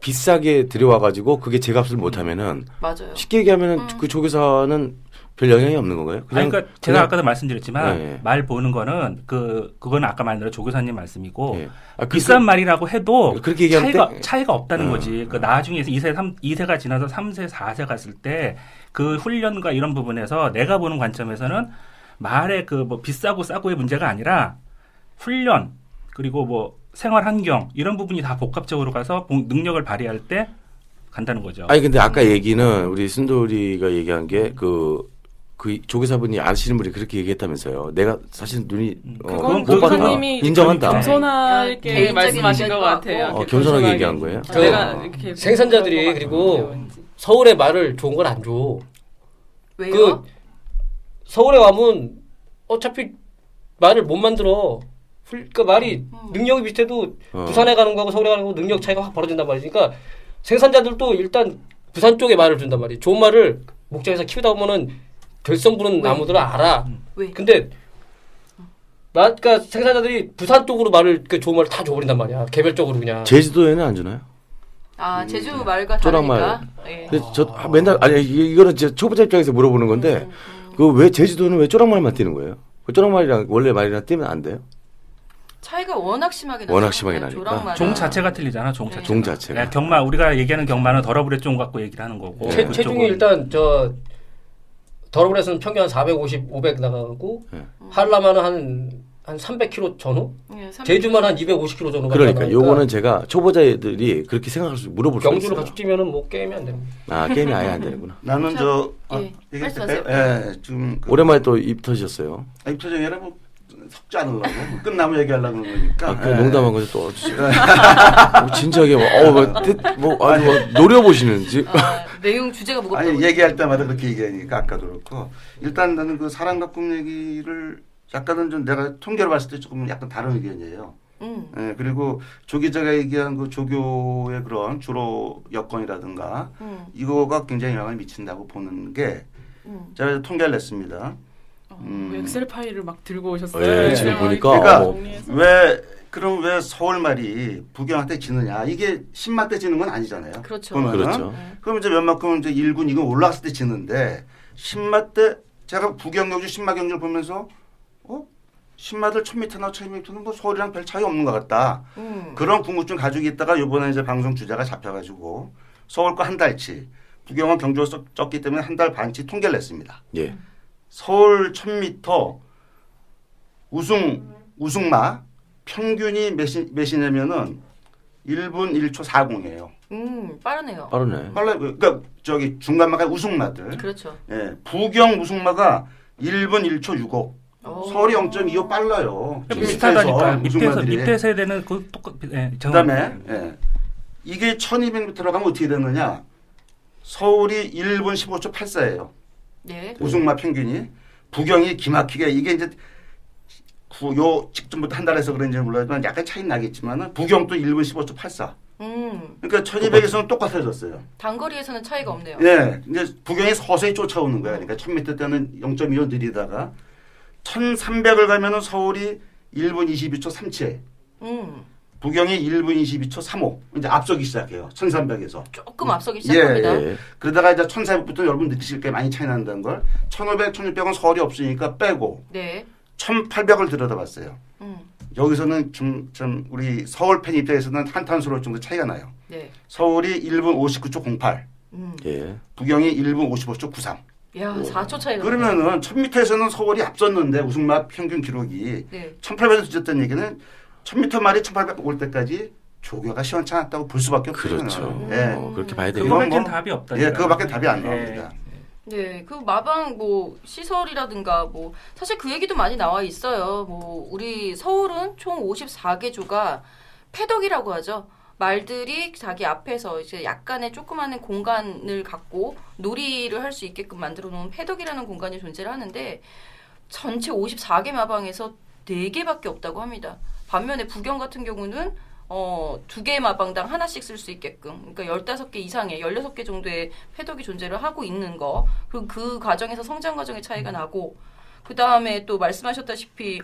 비싸게 들여와 가지고 그게 제 값을 못 하면은 맞아요. 쉽게 얘기하면은 음. 그 조교사는 별 영향이 없는 건가요? 아니, 그냥 그러니까 제가 그냥- 아까도 말씀드렸지만 네, 네. 말 보는 거는 그 그거는 아까 말한 조교사님 말씀이고 예. 아, 그- 비싼 말이라고 해도 그렇게 차이가 땡- 차이가 없다는 어, 거지. 그 나중에 2세 3 2세가 지나서 3세 4세 갔을 때 그 훈련과 이런 부분에서 내가 보는 관점에서는 말의 그 뭐 비싸고 싸고의 문제가 아니라 훈련 그리고 뭐 생활 환경 이런 부분이 다 복합적으로 가서 복- 능력을 발휘할 때 간다는 거죠. 아니 근데 아까 얘기는 우리 순돌이가 얘기한 게그 그 조교사분이 아시는 분이 그렇게 얘기했다면서요. 내가 사실 눈이 어, 그건 못 봤다. 인정한다. 겸손하게 개인적인 말씀하신 것 같아요. 어, 겸손하게 얘기한 거예요? 그 내가 이렇게 생산자들이 그리고 서울의 말을 좋은 걸 안 줘. 왜요? 그 서울에 와면 어차피 말을 못 만들어. 훌- 그 말이 음. 능력이 비슷해도 어. 부산에 가는 거하고 서울에 가는 거 능력 차이가 확 벌어진단 말이지. 그러니까 생산자들도 일단 부산 쪽에 말을 준단 말이지. 좋은 말을 목장에서 키우다 보면은 결성 부는 나무들을 알아. 왜? 근데 나 그러니까 생산자들이 부산 쪽으로 말을 그 좋은 말을 다 줘버린단 말이야. 개별적으로 그냥. 제주도에는 안 주나요? 아 제주 말과 쪼랑말. 다르니까. 예. 근데 저 아, 맨날 아니 이- 이거는 제 초보자 입장에서 물어보는 건데 음, 그왜 제주도는 왜 쪼랑말만 띄는 거예요? 그 쪼랑말이랑 원래 말이랑 띄면 안 돼요? 차이가 워낙 심하게 나죠. 워낙 심하게 네, 나니까. 종 자체가 틀리잖아. 종 네. 자체가. 종 자체가. 네, 경마 우리가 얘기하는 경마는 더러브레 종 갖고 얘기를 하는 거고. 네. 체, 그쪽은- 체중이 일단 저 더러블에서는 평균 한 450, 500 나가고 네. 한라만은 한, 한 300kg 전후? 예, 삼- 제주만 한 250kg 정도 그러니까 나가니까 요거는 제가 초보자들이 그렇게 생각할 수 물어볼 수 경주를 있어요. 같이 뛰면은 뭐 게임이 안 됩니다. 아 게임이 아예 안 되는구나. [laughs] 나는 자, 저 예, 어, 말씀하세요. 될까요? 예, 지금 그 오랜만에 또 입 터지셨어요. 입터정이라 뭐 섞지 않으려고 끝나면 얘기하려고 그러는 거니까. 아, 그 예. 농담한 거죠 또. [laughs] 뭐 진지하게 뭐, 어, 뭐, 뜻- 뭐 아주 뭐 노려보시는지. 아, 내용 주제가 무겁다고. 아니 얘기할 때마다 그렇게 얘기하니까 아까도 그렇고 일단 나는 그 사랑과 꿈 얘기를 약간은 좀 내가 통계로 봤을 때 조금 약간 다른 의견이에요. 음. 예, 그리고 조 기자가 얘기한 그 조교의 그런 주로 여건이라든가 음. 이거가 굉장히 영향을 미친다고 보는 게 음. 제가 통계를 냈습니다. 어, 음. 엑셀 파일을 막 들고 오셨어요. 예, 지금 엑셀 보니까 그러니까 정리해서. 왜 그럼 왜 서울 말이 부경한테 지느냐 이게 10만 때 지는 건 아니잖아요. 그렇죠. 보면은. 그렇죠. 그럼 이제 웬만큼 이제 1군 이건 올라갔을 때 지는데 신마 때 제가 부경경주 신마 경주를 보면서 어 신마들 1000m나 1000m는 뭐 서울이랑 별 차이 없는 것 같다. 음. 그런 궁금증 가지고 있다가 이번에 이제 방송 주자가 잡혀가지고 서울 거 한 달치 부경은 경주가 썼- 쪘기 때문에 한 달 반치 통계를 냈습니다. 예. 서울 1000m 우승 우승마 평균이 몇이 몇이냐면은 1분 1초 40이에요. 음, 빠르네요. 빠르네. 빨라 그러니까 저기 중간마가 우승마들. 그렇죠. 예, 부경 우승마가 1분 1초 65. 오. 서울이 0.25 빨라요. 비슷하다니까 밑에서. 밑에 세대는 그 똑같. 예, 정- 그다음에 예. 이게 1200m로 가면 어떻게 되느냐? 서울이 1분 15초 84예요. 네. 우승마 평균이 부경이 기막히게 이게 이제 구- 요 직전부터 한 달에서 그런지 몰라지만 약간 차이 나겠지만은 부경도 1분 15초 84. 음, 그러니까 1200에서는 똑같아졌어요. 단거리에서는 차이가 없네요. 예. 이제 부경이 서서히 쫓아오는 거야. 그러니까 1000m 때는 0.25 느리다가 1300을 가면은 서울이 1분 22초 37. 음, 부경이 1분 22초 35. 이제 앞서기 시작해요. 1300에서. 조금 앞서기 시작합니다. 예. 그러다가 이제 1400부터 여러분 느끼실 게 많이 차이 난다는 걸. 1500, 1600은 서울이 없으니까 빼고 네. 1800을 들여다봤어요. 음, 여기서는 좀, 좀 우리 서울 팬 입장에서는 한탄스러울 정도 차이가 나요. 네. 서울이 1분 59초 08, 음. 예. 부경이 1분 55초 93. 야, 4초 차이가. 그러면은 1000m에서는 서울이 앞섰는데 우승마 평균 기록이 네. 1800에서 뒤졌다는 얘기는 1000m 말이 1800올 때까지 조교가 시원찮았다고 볼 수밖에 없어요. 그렇죠. 저는. 예. 어, 그렇게 봐야 그건 되겠네요. 그거밖엔 뭐- 답이 없다. 예, 그거밖에 답이 안 예. 나옵니다. 네, 그 마방 뭐 시설이라든가 뭐 사실 그 얘기도 많이 나와 있어요. 뭐 우리 서울은 총 54개 조가 패덕이라고 하죠. 말들이 자기 앞에서 이제 약간의 조그마한 공간을 갖고 놀이를 할 수 있게끔 만들어 놓은 패덕이라는 공간이 존재를 하는데 전체 54개 마방에서 4개밖에 없다고 합니다. 반면에 부경 같은 경우는 어, 두개 마방당 하나씩 쓸 수 있게끔. 그러니까 15개 이상의 16개 정도의 paddock이 존재를 하고 있는 거. 그리고 그 과정에서 성장 과정의 차이가 나고 그 다음에 또 말씀하셨다시피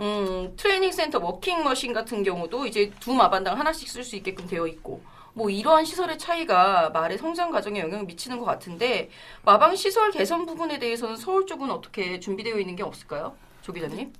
음, 트레이닝 센터 walking machine 같은 경우도 이제 두 마반당 하나씩 쓸 수 있게끔 되어 있고 뭐 이러한 시설의 차이가 말의 성장 과정에 영향을 미치는 것 같은데 마방 시설 개선 부분에 대해서는 서울 쪽은 어떻게 준비되어 있는 게 없을까요? 조 기자님?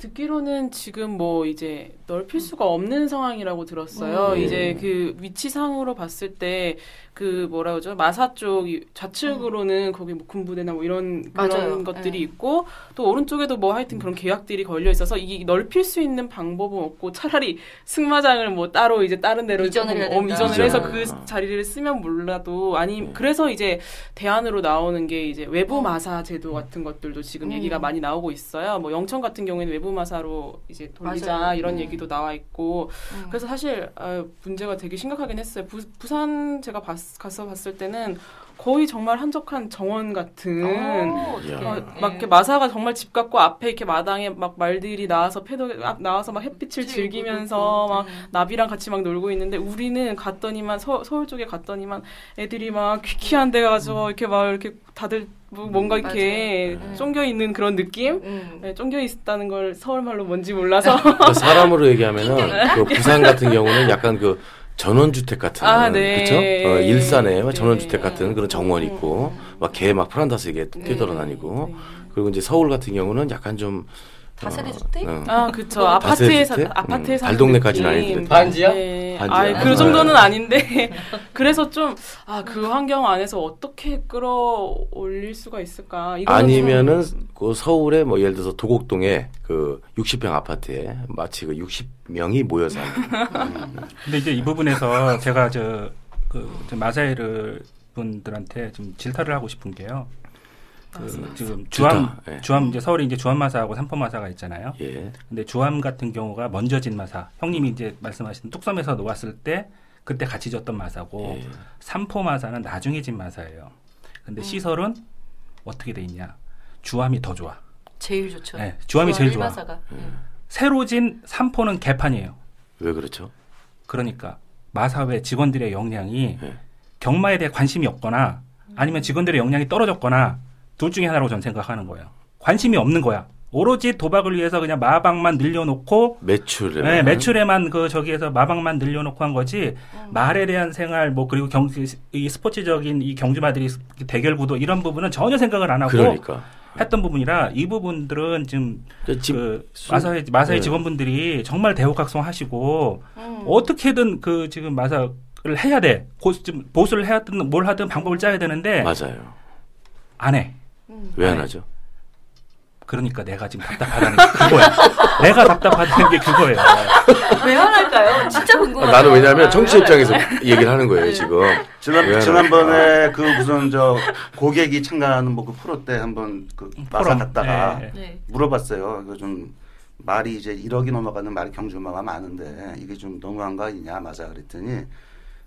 듣기로는 지금 뭐 이제 넓힐 수가 없는 상황이라고 들었어요. 음. 이제 그 위치상으로 봤을 때 그 뭐라 그러죠? 마사 쪽 이- 좌측으로는 거기 뭐 군부대나 뭐 이런 그런 맞아요. 것들이 예. 있고 또 오른쪽에도 뭐 하여튼 그런 계약들이 걸려 있어서 이게 넓힐 수 있는 방법은 없고 차라리 승마장을 뭐 따로 이제 다른 데로 이전을 해야 어, 된다. 이전을 해서 그 이전. 자리를 쓰면 몰라도 아니 음. 그래서 이제 대안으로 나오는 게 이제 외부 어. 마사 제도 같은 것들도 지금 음. 얘기가 많이 나오고 있어요. 뭐 영천 같은 경우에는 외부 마사로 이제 돌리자 맞아요. 이런 음. 얘기도 나와 있고 음. 그래서 사실 아, 문제가 되게 심각하긴 했어요. 부, 부산 제가 봤, 가서 봤을 때는 거의 정말 한적한 정원 같은. 어떡해. 어, 예. 막 이렇게 마사가 정말 집 같고 앞에 이렇게 마당에 막 말들이 나와서 패도 앞 나와서 막 햇빛을 즐기면서 막 음. 나비랑 같이 막 놀고 있는데 우리는 갔더니만 서, 서울 쪽에 갔더니만 애들이 막 퀴퀴한 데 가서 이렇게 막 이렇게 다들 뭐 뭔가 이렇게 맞아요. 쫑겨 있는 그런 느낌? 음. 네, 쫑겨 있다는 걸 서울 말로 뭔지 몰라서 그 사람으로 얘기하면은 [laughs] 그 부산 같은 경우는 약간 그 전원주택 같은 아, 네. 그렇죠? 어, 일산에 네. 전원주택 같은 그런 정원 있고 막 개 막 프란다스게 뛰어돌아다니고 네. 그리고 이제 서울 같은 경우는 약간 좀 다세대 주택? 어, 아 그쵸 다세대 아파트에 사 주택? 아파트에 음, 사는 달동네까지는 느낌. 아니더라도. 반지야? 네. 반지야. 아, 그 네. 정도는 아닌데 [laughs] 그래서 좀 아 그 환경 안에서 어떻게 끌어올릴 수가 있을까? 아니면은 좀- 그 서울에 뭐 예를 들어서 도곡동에 그 60평 아파트에 마치 그 60명이 모여 사는 [laughs] 근데 이제 이 부분에서 제가 저, 그, 저 마사일 분들한테 좀 질타를 하고 싶은 게요. 그 지금 주암, 예. 주암 이제 서울에 이제 주암 마사하고 삼포 마사가 있잖아요. 예. 근데 주암 같은 경우가 먼저 진 마사. 형님이 이제 말씀하신 뚝섬에서 놓았을 때 그때 같이 졌던 마사고 예. 삼포 마사는 나중에 진 마사예요. 근데 시설은 어떻게 돼 있냐? 주암이 더 좋아. 제일 좋죠. 네, 주암이 제일 좋아. 음. 새로 진 삼포는 개판이에요. 왜 그렇죠? 그러니까 마사회 직원들의 역량이 예. 경마에 대해 관심이 없거나 아니면 직원들의 역량이 떨어졌거나 둘 중에 하나라고 저는 생각하는 거예요. 관심이 없는 거야. 오로지 도박을 위해서 그냥 마방만 늘려놓고 매출에 네, 매출에만 그 저기에서 마방만 늘려놓고 한 거지 음. 말에 대한 생활 뭐 그리고 경, 이 스포츠적인 이 경주마들이 대결 구도 이런 부분은 전혀 생각을 안 하고 그러니까 했던 부분이라 이 부분들은 지금 그 집- 그 수- 마사회 마사회 네. 직원분들이 정말 대우각성하시고 음. 어떻게든 그 지금 마사를 해야 돼. 고, 좀 보수를 해야 든 뭘 하든 방법을 짜야 되는데 맞아요. 안 해. 음. 왜안 네. 하죠? 그러니까 내가 지금 답답하다는 게 그거야. [laughs] 내가 답답하다는 게 그거예요. [laughs] 왜안 할까요? 진짜 궁금해요. 아, 나는 왜냐하면 아, 청취 왜안 입장에서? 얘기를 하는 거예요 지금. 왜 지난 안 지난번에 그 무슨 저 고객이 참가하는 뭐 그 프로 때 한번 그 마사. 갔다가 네. 네. 물어봤어요. 이거 좀 말이 이제 1억이 넘어가는 말이 경주마가 많은데 이게 좀 너무한 거 아니냐 맞아 그랬더니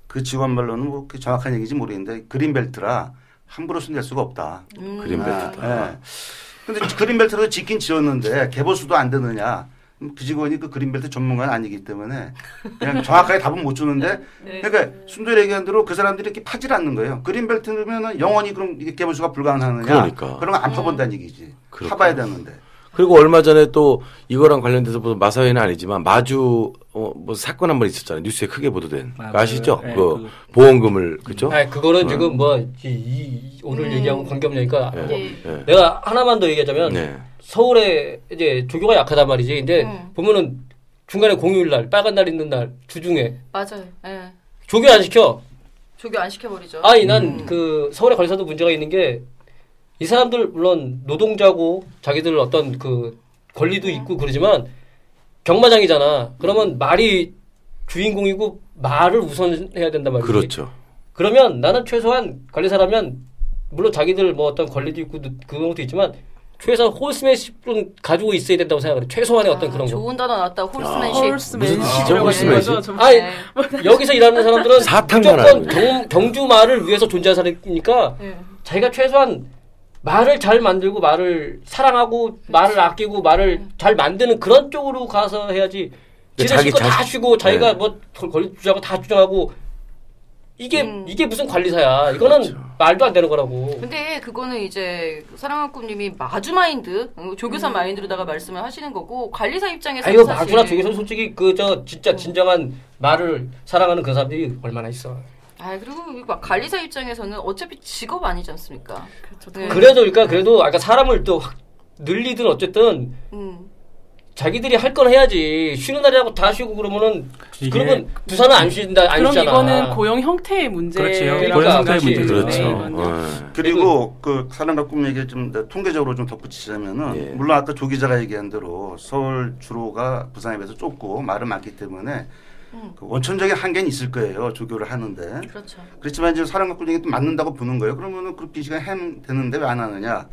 그 직원 말로는 뭐 정확한 얘기인지 모르겠는데 그린벨트라 함부로 손댈 수가 없다. 음. 그린벨트다. 아, 예. 근데 그린벨트로 짓긴 지었는데 개보수도 안 되느냐? 음, 그 직원이 그 그린벨트 전문가는 아니기 때문에 그냥 정확하게 답은 못 주는데 네. 그러니까 순돌이 얘기한 대로 그 사람들이 이렇게 파질 않는 거예요. 그린벨트면은 영원히 그럼 이게 개보수가 불가능하느냐? 그러니까. 그런 거 안 파본다는 얘기지. 그렇구나. 파봐야 되는데. 그리고 얼마 전에 또 이거랑 관련돼서 무슨 마사회는 아니지만 마주 어, 뭐 사건 한 번 있었잖아요. 뉴스에 크게 보도된. 맞아요. 아시죠? 네, 그 그- 보험금을 그죠? 아 그거는 지금 뭐 이, 이- 오늘 음. 얘기하고 관계없으니까 네. 뭐 네. 예. 내가 하나만 더 얘기하자면 네. 서울에 이제 조교가 약하단 말이지. 근데 음. 보면은 중간에 공휴일 날, 빨간 날 있는 날 주중에 맞아요. 예. 조교 안 시켜. 조교 안 시켜버리죠. 아니 난 음. 그 서울에 걸려서도 문제가 있는 게 이 사람들 물론 노동자고 자기들 어떤 그 권리도 있고 그러지만 경마장이잖아. 그러면 말이 주인공이고 말을 우선해야 된단 말이지. 그렇죠. 그러면 나는 최소한 관리사라면 물론 자기들 뭐 어떤 권리도 있고 그런 것도 있지만 최소한 홀스맨십은 가지고 있어야 된다고 생각해요. 최소한의 어떤 그런 거. 좋은 단어 나왔다. 홀스맨십. 무슨 홀스맨십이라고 홀스맨십? 좀. 아니 네. 여기서 일하는 사람들은 무조건 경, 경주 말을 위해서 존재한 사람이니까 네. 자기가 최소한 말을 잘 만들고 말을 사랑하고 말을 아끼고 말을 잘 만드는 그런 쪽으로 가서 해야지 근데 지네 자기 실거 다 자신- 쉬고 자기가 네. 뭐 권리 주장하고 다 주장하고 이게 음. 이게 무슨 관리사야 이거는 그렇죠. 말도 안 되는 거라고 근데 그거는 이제 사랑한 꿈님이 마주 마인드, 어, 조교사 음. 마인드로다가 말씀을 하시는 거고 관리사 입장에서 아 이거 마구나 저기서 솔직히 그 저 진짜 진정한 말을 사랑하는 그 사람들이 얼마나 있어 아 그리고 막 관리사 입장에서는 어차피 직업 아니지 않습니까? 그렇죠. 네. 그래도 그러니까 그래도 아까 사람을 또 확 늘리든 어쨌든 음. 자기들이 할 건 해야지 쉬는 날이라고 다 쉬고 그러면은 그러면 부산은 안 쉰다 안 그럼 쉬잖아. 이거는 고용 형태의 문제. 그러니까 고용 형태의 그렇지. 문제죠. 그렇죠. 네, 이거는. 어. 그리고 그 사랑과 꿈 얘기 좀 내- 통계적으로 좀 덧붙이자면은 예. 물론 아까 조 기자가 얘기한 대로 서울 주로가 부산에 비해서 좁고 말은 많기 때문에 음. 그 원천적인 한계는 있을 거예요 조교를 하는데 그렇죠. 그렇지만 이제 사랑과 꿈 얘기 또 맞는다고 보는 거예요 그러면은 그렇게 이 시간 햄 되는데 왜 안 하느냐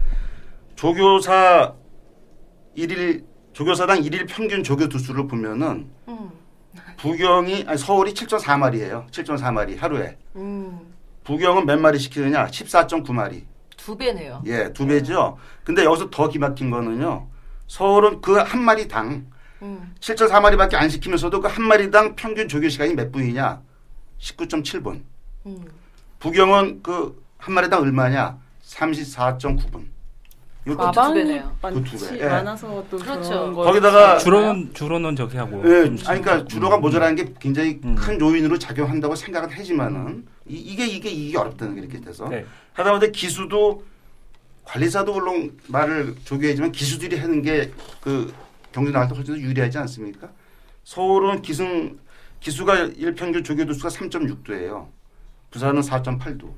조교사 일일 조교사당 일일 평균 조교 두수를 보면은 음. 부경이 아니 서울이 7.4마리예요 7.4마리 하루에 음. 부경은 몇 마리 시키느냐 14.9마리 두 배네요. 예, 두 배죠. 근데 여기서 더 기막힌 거는요. 서울은 그 한 마리 당 음. 7.4마리밖에 안 시키면서도 그 한 마리당 평균 조교 시간이 몇 분이냐? 19.7분. 음. 부경은 그 한 마리당 얼마냐? 34.9분. 이것도 두 마방이 배네요. 그두 배. 예. 많아서 또 그렇죠. 거 거기다가 주로는 주로는 저기 하고. 예, 좀 아니 그러니까 주로가 모자라는 게 굉장히 음. 큰 요인으로 작용한다고 생각은 하지만은 이, 이게 이게 이게 어렵다는 게 이렇게 돼서 네. 하다못해 기수도 관리사도 물론 말을 조교해지만 기수들이 하는 게 그 경제 나갈 때 훨씬 더 유리하지 않습니까? 서울은 기승 기수가 일평균 조교 도수가 3.6도예요. 부산은 4.8도.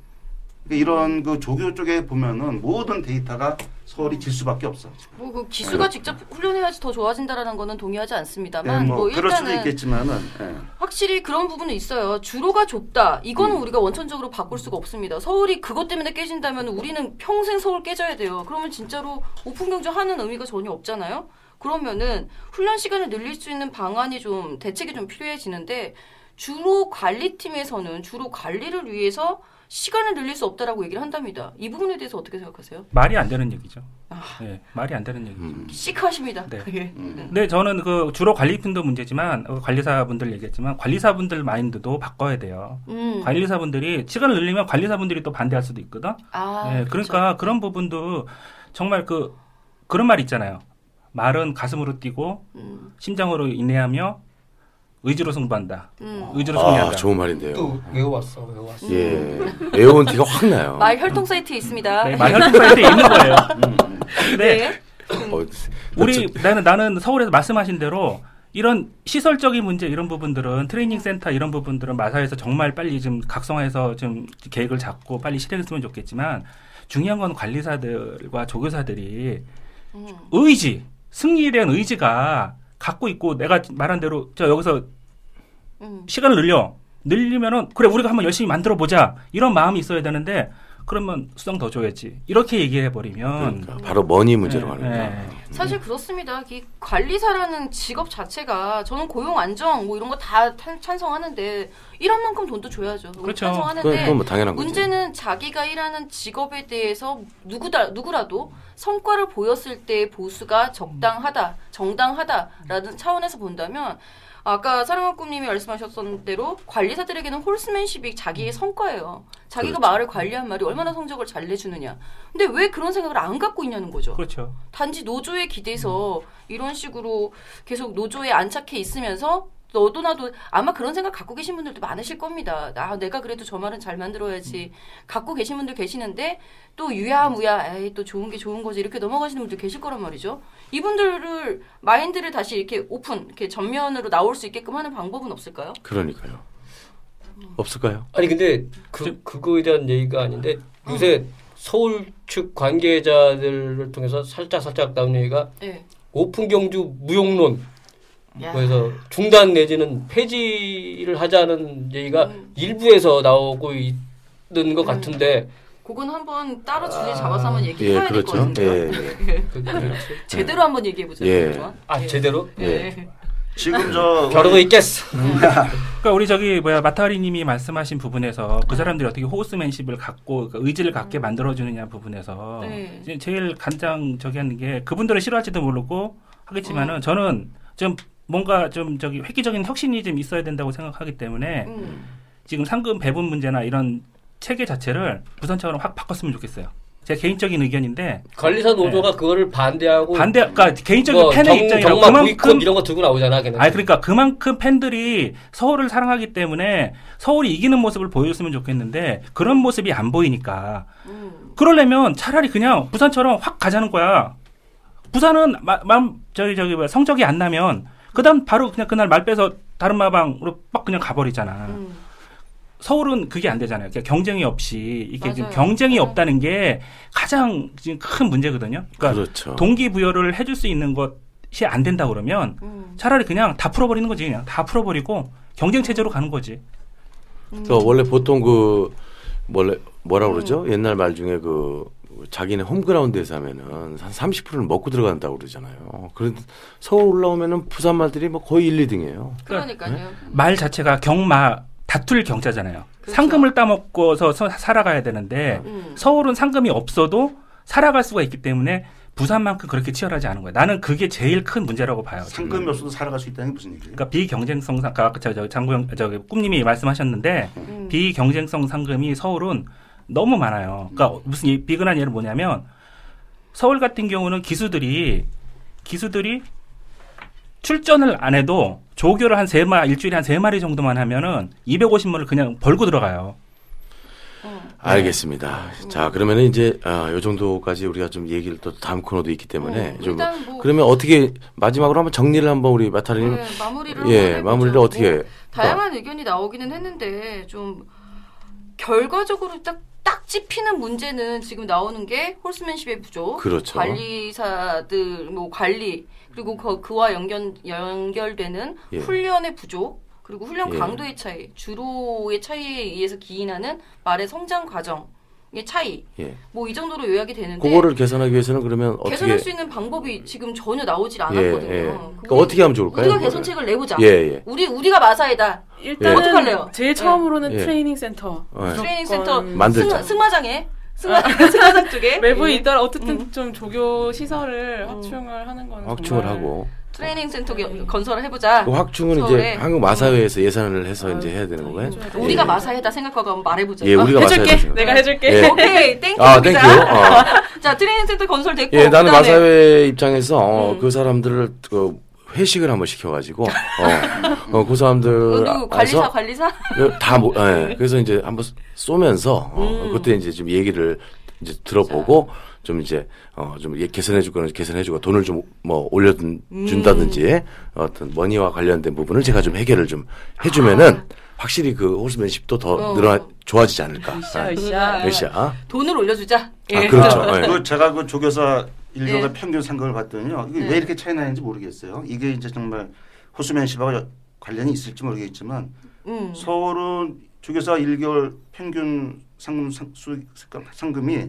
그러니까 이런 그 조교 쪽에 보면은 모든 데이터가 서울이 질 수밖에 없어. 뭐그 기수가 직접 훈련해야지 더 좋아진다라는 거는 동의하지 예, 않습니다만 뭐뭐 수도 일단은 있겠지만은 예. 확실히 그런 부분은 있어요. 주로가 좁다. 이거는 음. 우리가 원천적으로 바꿀 수가 없습니다. 서울이 그것 때문에 깨진다면 우리는 평생 서울 깨져야 돼요. 그러면 진짜로 오픈 경주 하는 의미가 전혀 없잖아요. 그러면은 훈련 시간을 늘릴 수 있는 방안이 좀 대책이 좀 필요해지는데 주로 관리팀에서는 주로 관리를 위해서 시간을 늘릴 수 없다라고 얘기를 한답니다. 이 부분에 대해서 어떻게 생각하세요? 말이 안 되는 얘기죠. 아. 네, 말이 안 되는 얘기죠. 음. 시크하십니다. 네. 예. 음. 근데 저는 그 주로 관리팀도 문제지만 어, 관리사분들 얘기했지만 관리사분들 마인드도 바꿔야 돼요. 음. 관리사분들이 시간을 늘리면 관리사분들이 또 반대할 수도 있거든. 아, 예, 그러니까 그런 부분도 정말 그 그런 말 있잖아요. 말은 가슴으로 뛰고 음. 심장으로 인내하며 의지로 승부한다. 음. 의지로 아, 승리한다. 좋은 말인데요. 또 외워왔어 외워왔어 예. 외워온 티가 확 나요. 말 혈통 사이트에 있습니다. 네, 말 혈통 사이트에 있는 거예요. 근데 네. 어, 우리 나는 나는 서울에서 말씀하신 대로 이런 시설적인 문제 이런 부분들은 트레이닝 센터 이런 부분들은 마사에서 정말 빨리 좀 각성해서 좀 계획을 잡고 빨리 실행했으면 좋겠지만 중요한 건 관리사들과 조교사들이 음. 의지 승리에 대한 의지가 갖고 있고 내가 말한 대로 저 여기서 음. 시간을 늘려 늘리면은 그래 우리가 한번 열심히 만들어 보자 이런 마음이 있어야 되는데 그러면 수당 더 줘야지 이렇게 얘기해 버리면 그러니까 바로 머니 문제로 네, 가는 거야. 네. 사실 그렇습니다. 이 관리사라는 직업 자체가 저는 고용 안정 뭐 이런 거 다 찬성하는데 일한 만큼 돈도 줘야죠. 그렇죠. 찬성하는데 그건 뭐 당연한 거죠. 문제는 자기가 일하는 직업에 대해서 누구다 누구라도 성과를 보였을 때 보수가 적당하다, 정당하다라는 차원에서 본다면 아까 사랑한 꿈님이 말씀하셨던 대로 관리사들에게는 홀스맨십이 자기의 성과예요. 자기가 그렇죠. 말을 관리한 말이 얼마나 성적을 잘 내주느냐. 근데 왜 그런 생각을 안 갖고 있냐는 거죠. 그렇죠. 단지 노조에 기대서 이런 식으로 계속 노조에 안착해 있으면서 너도 나도 아마 그런 생각 갖고 계신 분들도 많으실 겁니다. 아, 내가 그래도 저 말은 잘 만들어야지. 갖고 계신 분들 계시는데 또 유야무야, 에이, 또 좋은 게 좋은 거지. 이렇게 넘어가시는 분들 계실 거란 말이죠. 이분들을, 마인드를 다시 이렇게 오픈, 이렇게 전면으로 나올 수 있게끔 하는 방법은 없을까요? 그러니까요. 없을까요? 아니 근데 그 그거에 대한 얘기가 아닌데 요새 서울 측 관계자들을 통해서 살짝 살짝 나온 얘기가 예. 오픈 경주 무용론 야. 그래서 중단 내지는 폐지를 하자는 얘기가 음. 일부에서 나오고 있는 것 같은데 그건 한번 따로 주제 잡아서 한번 예, 얘기해야 될것 그렇죠. 같은데요. 예, 예. 그, [laughs] 그렇지. 제대로 한번 얘기해 보자. 예. 아 제대로 예. 지금 저 [laughs] 겨루고 있겠어. [laughs] 그러니까 우리 저기 뭐야 마타리님이 말씀하신 부분에서 그 사람들이 어떻게 호스맨십을 갖고 그 의지를 갖게 만들어주느냐 부분에서 네. 제일 간장 저기 하는 게 그분들은 싫어할지도 모르고 하겠지만은 저는 좀 뭔가 좀 저기 획기적인 혁신이 좀 있어야 된다고 생각하기 때문에 음. 지금 상금 배분 문제나 이런 체계 자체를 부산처럼 확 바꿨으면 좋겠어요. 제 개인적인 의견인데 관리사 노조가 그거를 반대하고 반대, 그러니까 개인적인 뭐 팬의 경, 입장이라 그만큼 이런 거 들고 나오잖아. 걔는. 아 그러니까 그만큼 팬들이 서울을 사랑하기 때문에 서울이 이기는 모습을 보여줬으면 좋겠는데 그런 모습이 안 보이니까 음. 그러려면 차라리 그냥 부산처럼 확 가자는 거야. 부산은 마, 마, 저기 저기 뭐야 성적이 안 나면 그다음 바로 그냥 그날 말 빼서 다른 마방으로 빡 그냥 가버리잖아. 음. 서울은 그게 안 되잖아요. 그러니까 경쟁이 없이 이게 지금. 경쟁이 네. 없다는 게 가장 지금 큰 문제거든요. 그러니까 그렇죠. 동기부여를 해줄 수 있는 것이 안 된다 그러면 음. 차라리 그냥 다 풀어버리는 거지 그냥 다 풀어버리고 경쟁 체제로 가는 거지. 그 원래 보통 그 원래 뭐라 그러죠? 옛날 말 중에 그 자기네 홈그라운드에서 하면은 한 30%를 먹고 들어간다고 그러잖아요. 그런데 서울 올라오면은 부산 말들이 뭐 거의 1, 2등이에요. 그러니까요. 말 자체가 경마 다툴 경자잖아요. 그렇죠. 상금을 따먹고서 서- 살아가야 되는데 음. 서울은 상금이 없어도 살아갈 수가 있기 때문에 부산만큼 그렇게 치열하지 않은 거예요. 나는 그게 제일 큰 문제라고 봐요. 상금이 없어도 살아갈 수 있다는 게 무슨 얘기예요? 그러니까 비경쟁성 상, 아까 저, 저 장구영 저기 꿈님이 말씀하셨는데 음. 비경쟁성 상금이 서울은 너무 많아요. 그러니까 무슨 이- 비근한 예를 뭐냐면 서울 같은 경우는 기수들이 기수들이 출전을 안 해도 조교를 한 세 마리 일주일에 한 세 마리 정도만 하면은 250만을 그냥 벌고 들어가요. 음. 알겠습니다. 자, 그러면은 이제 아, 요 정도까지 우리가 좀 얘기를 또 다음 코너도 있기 때문에 음, 좀뭐 그러면 어떻게 마지막으로 한번 정리를 한번 우리 마타리님 네, 마무리를 예. 마무리를 어떻게 뭐 다양한 의견이 나오기는 했는데 좀 결과적으로 딱, 딱 찝히는 문제는 지금 나오는 게 홀스맨십의 부족, 그렇죠. 관리사들 뭐 관리 그리고 그, 그와 연결 연결되는 예. 훈련의 부족 그리고 훈련 예. 강도의 차이, 주로의 차이에 의해서 기인하는 말의 성장 과정의 차이, 예. 뭐 이 정도로 요약이 되는데 그거를 개선하기 위해서는 그러면 어떻게 개선할 수 있는 방법이 지금 전혀 나오질 예, 않았거든요. 예. 그게 그러니까 어떻게 하면 좋을까요? 우리가 그거를? 개선책을 내보자. 예, 예. 우리 우리가 마사회다. 일단은 어떡 할래요? 제일 처음으로는 예. 트레이닝 센터. 예. 트레이닝 센터 만들자. 승, 승마장에 승마, [laughs] 승마장 쪽에 외부에 예. 있더라 어쨌든 음. 좀 조교 시설을 음. 확충을 하는 건 확충을 정말 하고 트레이닝 센터 겨- 건설을 해보자. 그 확충은 이제 서울에. 한국 마사회에서 예산을 해서 이제 해야 되는 거예요. 돼요. 우리가 예. 마사회다 생각하고 한번 말해보자. 예, 우리가 해줄게. 마사회다. 내가 해줄게. 예. 오케이, thank you. 아. thank you. 어. [laughs] 자, 트레이닝 센터 건설됐고. 예, 나는 그다음에 마사회 입장에서 어, 음. 그 사람들을 그 회식을 한번 시켜가지고 어, 어, 그 사람들 [laughs] 어, 관리사 관리사? 다 모, 예, 그래서 이제 한번 쏘면서 어, 음. 그때 이제 좀 얘기를 이제 들어보고 좀 이제 어좀 개선해줄 거는 개선해주고 돈을 좀 뭐 올려준다든지 어떤 머니와 관련된 부분을 제가 좀 해결을 좀 해주면은 확실히 그 홀스맨십도 더 어. 늘어 좋아지지 않을까. 으쌰 예. 으쌰. 으쌰. 돈을 올려주자. 예. 아 그렇죠. [laughs] 예. 그 제가 그 조교사 일교가 네. 평균 상금을 봤더니요. 이게 네. 왜 이렇게 차이 나는지 모르겠어요. 이게 이제 정말 호수맨십하고 여- 관련이 있을지 모르겠지만 음. 서울은 조교사 1개월 평균 상금 상, 수, 상금이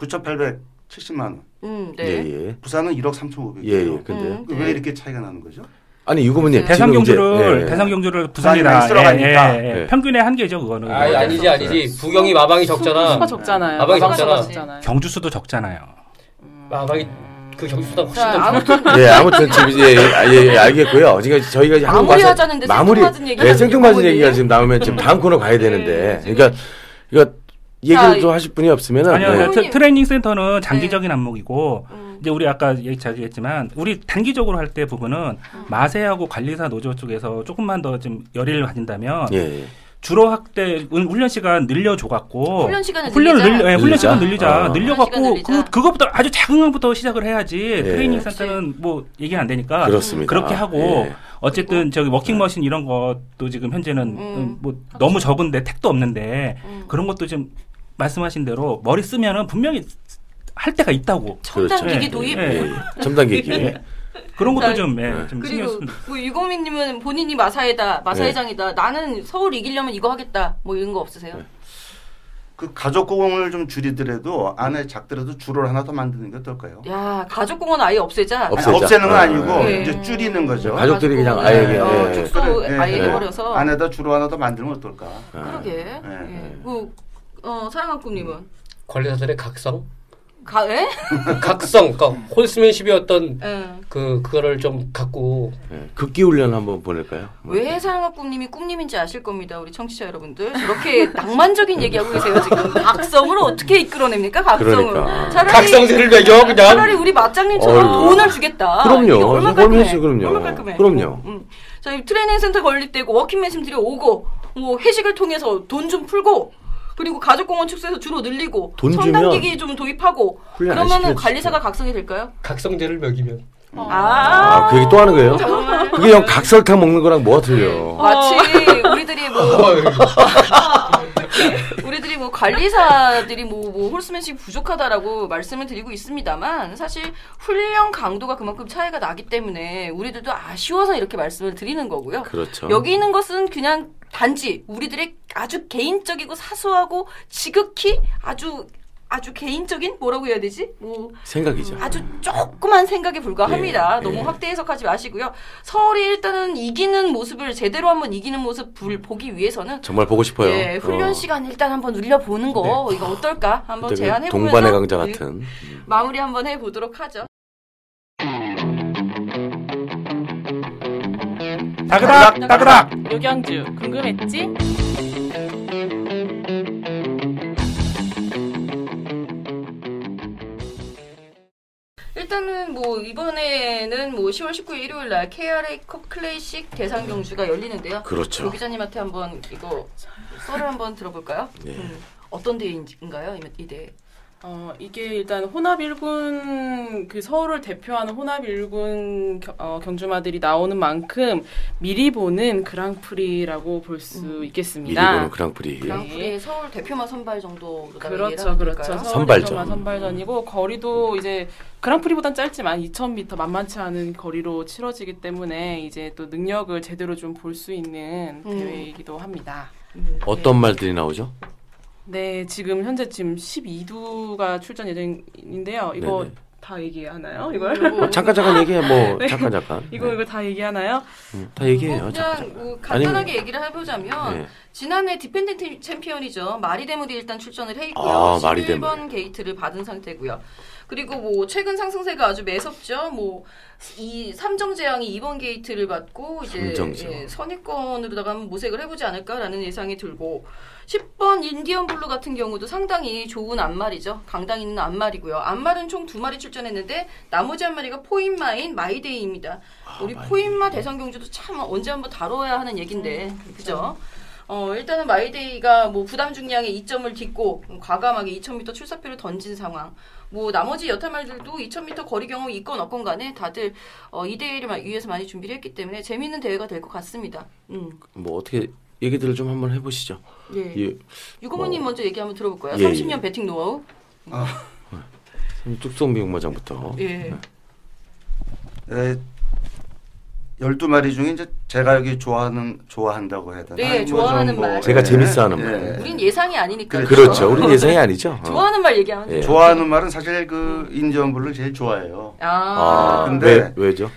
9,870만 원. 음, 네. 예, 예. 부산은 1억 3,500이에요. 예, 예. 근데요. 음. 왜 이렇게 차이가 나는 거죠? 아니 유고문님 대상 이제, 경주를 예. 대상 경주를 부산이 부산이라 많이 쓸어가니까. 예, 예, 예. 예. 평균의 한계죠 그거는. 아니 아니지 아니지. 부경이 마방이 적잖아. 수가 적잖아요. 마방이 적잖아. 적잖아요. 경주 수도 적잖아요. 마방이 그 경수보다 훨씬 자, 더 아무튼 예, 아무튼 지금 이제 예, 예, 예, 알겠고요. 지금 저희가 한국 마무리 마사- 하자는데 마무리 생뚱맞은 얘기 예. 얘기가 지금 나오면 지금 다음 코너 가야 되는데, 지금- 그러니까 이거 얘기를 자, 좀 하실 분이 없으면은 아니요, 예. 네. 트- 트레이닝 센터는 장기적인 안목이고 음. 이제 우리 아까 얘기했지만 우리 단기적으로 할 때 부분은 마사회하고 관리사 노조 쪽에서 조금만 더 좀 열의를 가진다면 예, 예. 주로 학대 은- 훈련 시간 늘려줘 갖고 훈련 시간을 훈련을 늘리자. 늘려, 예, 훈련 늘리자. 시간 늘리자 어. 늘려 훈련 시간 갖고 늘리자. 그 그것부터 아주 작은 것부터 시작을 해야지 트레이닝 그렇지. 센터는 뭐 얘기 안 되니까 그렇습니다. 그렇게 하고 예. 어쨌든 저기 워킹머신 이런 것도 지금 현재는 음. 음, 뭐 너무 적은데 택도 없는데 음. 그런 것도 좀 말씀하신 대로 머리 쓰면은 분명히 할 때가 있다고. 첨단. 기기 예, 도입. 예. 예, 예. 첨단 기기. 그런 것도 자, 좀, 예, 네. 좀 신경 그리고 쓰뭐 유고민님은 본인이 마사회다, 마사회장이다. 나는 서울 이기려면 이거 하겠다. 뭐 이런 거 없으세요? 네. 그 가족 공원을 좀 줄이더라도 안에 작더라도 주를 하나 더 만드는 게 어떨까요? 야 가족공원 아예 없애자. 아니, 없애자. 없애는 건 아, 아니고 예. 이제 줄이는 거죠. 가족들이 그냥 가족공원. 아예 그냥, 어, 예. 축소 그래, 아예 예. 해버려서. 안에다 주로 하나 더 만들면 어떨까? 그러게. 예. 예. 그, 어, 사랑한 꿈님은 관리사들의 각성, 가, 예? [laughs] 각성, 그러니까 홀스맨십이었던 예. 그 그거를 좀 갖고 예. 극기 훈련 한번 보낼까요? 뭐. 왜 사랑한 꿈님이 꿈님인지 아실 겁니다, 우리 청취자 여러분들. 저렇게 낭만적인 얘기하고 계세요 지금. 각성을 어떻게 이끌어냅니까, 각성을? 그러니까. 차라리 각성세를 매겨 그냥 차라리 우리 맞장님처럼 어이구. 돈을 주겠다. 그럼요. 그럼 깔끔해. 그럼요. 얼마나 깔끔해. 그럼요. 음. 저희 트레이닝 센터 건립되고 워킹맨심들이 오고 뭐 회식을 통해서 돈 좀 풀고 그리고 가족공원 축소해서 주로 늘리고 돈 첨단기기 좀 도입하고 그러면은. 관리사가 각성이 될까요? 각성제를 먹이면 아, 아, 그 얘기 또 하는 거예요? 그게 형 각설탕 먹는 거랑 뭐가 틀려? 마치 우리들이 뭐 [laughs] 우리들이 뭐 관리사들이 뭐, 뭐 홀스맨십 부족하다라고 말씀을 드리고 있습니다만 사실 훈련 강도가 그만큼 차이가 나기 때문에 우리들도 아쉬워서 이렇게 말씀을 드리는 거고요. 그렇죠. 여기 있는 것은 그냥 단지 우리들의 아주 개인적이고 사소하고 지극히 아주 아주 개인적인 뭐라고 해야 되지? 뭐 생각이죠. 아주 조그만 생각에 불과합니다. 예, 너무 예. 확대 해석하지 마시고요. 서울이 일단은 이기는 모습을 제대로 한번 이기는 모습 불 보기 위해서는 정말 보고 싶어요. 예, 훈련 어. 시간 일단 한번 눌려 보는 거 이거 어떨까 한번 그 제안해 보면서 동반의 강자 같은. 마무리 한번 해 보도록 하죠. 따그닥, 따그닥! 요경주 궁금했지? 일단은 뭐 이번에는 뭐 10월 19일 일요일 날 KRA 컵 클래식 대상 경주가 열리는데요. 그렇죠. 조 기자님한테 한번 이거 썰을 한번 들어볼까요? 네. 음, 어떤 대회인가요? 이, 이 대회? 어, 이게 일단 혼합 일군 그 서울을 대표하는 혼합 일군 겨- 어, 경주마들이 나오는 만큼 미리 보는 그랑프리라고 볼수 음. 미리 있겠습니다. 보는 그랑프리. 그랑프리 서울 대표만 선발 정도로 그렇죠, 그렇죠. 서울 선발전. 대표만 선발전이고 거리도 이제 그랑프리보단 짧지만 2,000m 만만치 않은 거리로 치러지기 때문에 이제 또 능력을 제대로 좀 볼 수 있는 음. 대회이기도 합니다. 어떤 말들이 나오죠? 네, 지금 현재 지금 12두가 출전 예정인데요. 이거 네네. 다 얘기하나요? 이걸? 뭐, 아, 잠깐 잠깐 얘기해. 뭐 [laughs] 네. 잠깐 잠깐. 이거 네. 이거 다 얘기하나요? 음, 다 얘기해요. 뭐 잠깐 그냥 잠깐. 뭐 간단하게 아니면- 얘기를 해보자면 네. 지난해 defending 챔피언이죠. 마리데물이 일단 출전을 해 있고요. 아, 11번 마리데물. 게이트를 받은 상태고요. 그리고 뭐 최근 상승세가 아주 매섭죠. 뭐 이 삼정제왕이 2번 게이트를 받고 이제. 예, 선입권으로다가 한번 모색을 해보지 않을까라는 예상이 들고 10번 인디언 블루 같은 경우도 상당히 좋은 암말이죠. 강단 있는 암말이고요. 암말은 총 두 마리 출전했는데 나머지 한 마리가 포입마인 마이데이입니다. 우리 마이데이. 포입마 대상 경주도 참 언제 한번 다뤄야 하는 얘긴데 그죠? 어, 일단은 마이데이가 뭐 부담 중량의 이점을 딛고 과감하게 2000m 출사표를 던진 상황. 뭐 나머지 여타 말들도 2000m 거리 경험이 있건 없건 간에 다들 어, 이 대회를 마- 위해서 많이 준비를 했기 때문에 재미있는 대회가 될 것 같습니다. 음. 뭐 어떻게 얘기들을 좀 한번 해보시죠. 예. 예. 유고모님 먼저 얘기 한번 들어볼까요? 예, 30년 예. 배팅 노하우. 뚝성 미용마장부터. 예. 에, 12마리 중에 이제 제가 여기 좋아하는 좋아한다고 해야 되나? 네, 뭐 좋아하는 좀 뭐, 말. 제가 예, 재밌어 하는 예. 말. 우린 예상이 아니니까. 그렇죠. 우리 예상이 아니죠. 어. 좋아하는 말 얘기하면 예. 돼요. 좋아하는 말은 사실 그 인디언블루를 제일 좋아해요. 아. 아, 근데- 왜 왜죠?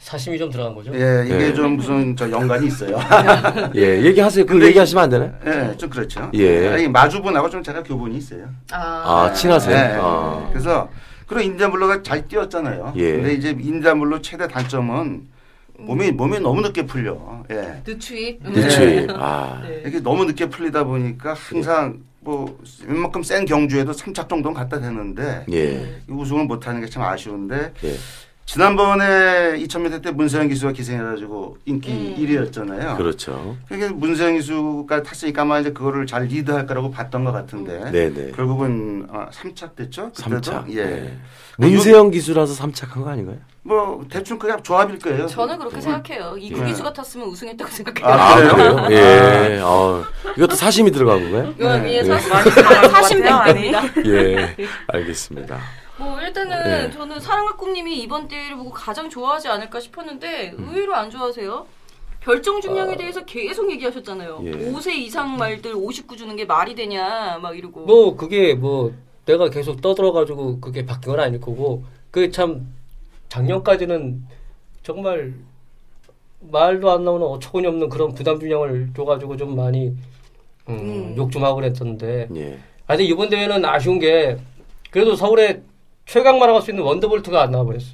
사심이 좀 들어간 거죠. 예, 이게 예. 좀 무슨 저 연관이 있어요. [laughs] 예, 얘기하세요. 그 근데 얘기하시면 안 되나요? 예, 좀 그렇죠. 예. 아니, 마주분하고 좀 제가 교분이 있어요. 아, 친하세요? 네. 아. 그래서 그런 인디언블루가 잘 뛰었잖아요. 예. 근데 이제 인디언블루 최대 단점은 몸이 몸이 너무 늦게 풀려. 예. 늦추입. 늦추이. 아, 네. 이게 너무 늦게 풀리다 보니까 항상 뭐 웬만큼 센 경주에도 3착 정도는 갖다 대는데 예, 우승을 못하는 게 참 아쉬운데 예. 지난번에 2000m 때 문세영 기수가 기생해가지고 인기 음. 1위였잖아요. 그렇죠. 그게 문세영 기수가 탔으니까 아마 이제 그거를 잘 리드할 거라고 봤던 것 같은데 네, 네. 결국은 아, 3착 됐죠? 그때도? 3차. 예. 예. 문세영 기수라서 3착한 거 아닌가요? 뭐 대충 그냥 조합일 거예요. 저는 그렇게 생각해요. 예. 이구 기수가 탔으면 우승했다고 생각해요. 아, 그래요? 예. 어, 이것도 사심이 들어간 건가요? 이건 위에 네. 사심 많이 사심 아니? 뱅입니다. 예. 알겠습니다. 뭐 일단은 네. 저는 사랑과 꿈님이 이번 대회를 보고 가장 좋아하지 않을까 싶었는데 음. 의외로 안 좋아하세요. 별정 중량에 대해서 계속 얘기하셨잖아요. 아. 예. 5세 이상 말들 59 주는 게 말이 되냐 막 이러고. 뭐 그게 뭐 내가 계속 떠들어가지고 그게 바뀐 건 아닐 거고 그참 작년까지는 정말 말도 안 나오는 어처구니 없는 그런 부담 중량을 줘가지고 좀 많이 음, 음. 욕좀 하고 그랬었는데 예. 아 근데 이번 대회는 아쉬운 게 그래도 서울에 최강마라 갈수 있는 원더볼트가 안 나와버렸어.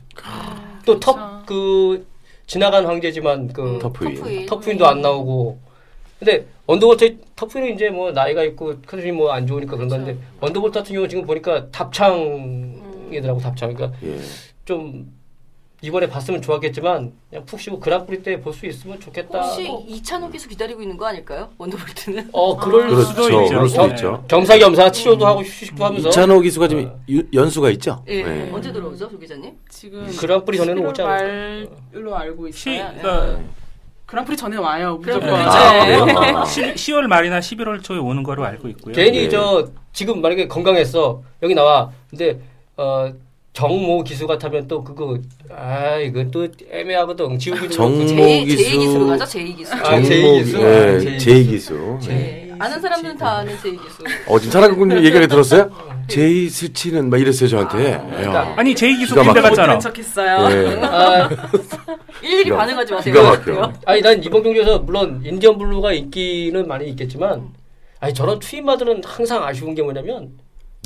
또 터프 그 지나간 황제지만 그 음, 터프인. 터프인. 터프인도 안 나오고. 근데 원더볼트 터프인은 이제 뭐 나이가 있고 컨디션이 뭐 안 좋으니까 그런 건데 원더볼트 같은 경우 지금 보니까 답창이더라고 답창. 그러니까 예. 좀 이번에 봤으면 좋았겠지만 그냥 푹 쉬고 그랑프리 때 볼 수 있으면 좋겠다. 혹시 이찬호 기수 기다리고 있는 거 아닐까요? 원더볼트는? 어 그럴 그렇죠. 수도 있죠. 그럴 수도 겸- 있죠. 겸사겸사 치료도 하고 휴식도 하면서 이찬호 기수가 지금 유- 연수가 있죠? 예. 네. 언제 들어오죠, 조 기자님? 지금 그랑프리 전에는 11월 오지 않을까? 말로 알고 시, 있어요. 그러니까 그랑프리 전에 와요. 무조건. 아, 네. 그래요? 아. 10, 월 말이나 11월 초에 오는 거로 알고 있고요. 괜히 예. 저 지금 만약에 건강했어 여기 나와 근데 어 정모 기수 같으면 또 그거 아 이거 또 애매하거든 정- 그렇고. 정모 제, 기수. 제 기수로 가자, 제 기수. 아, 기수? 예, 아, 제이 기수. 기수. 예. 네. 아는 사람들은 다 아는 제 기수. 어, 지금 사랑꾼님 [laughs] 얘기를 들었어요? 제이 스치는 막 이랬어요, 저한테. 야. 아니 제이 기수. 갔잖아. 못 척했어요. 예. 아, 일일이 기가- 반응하지 마세요. 기가 막혀. 아니 난 이번 경기에서 물론 인디언 블루가 인기는 많이 있겠지만 아니 저런 투입마들은 항상 아쉬운 게 뭐냐면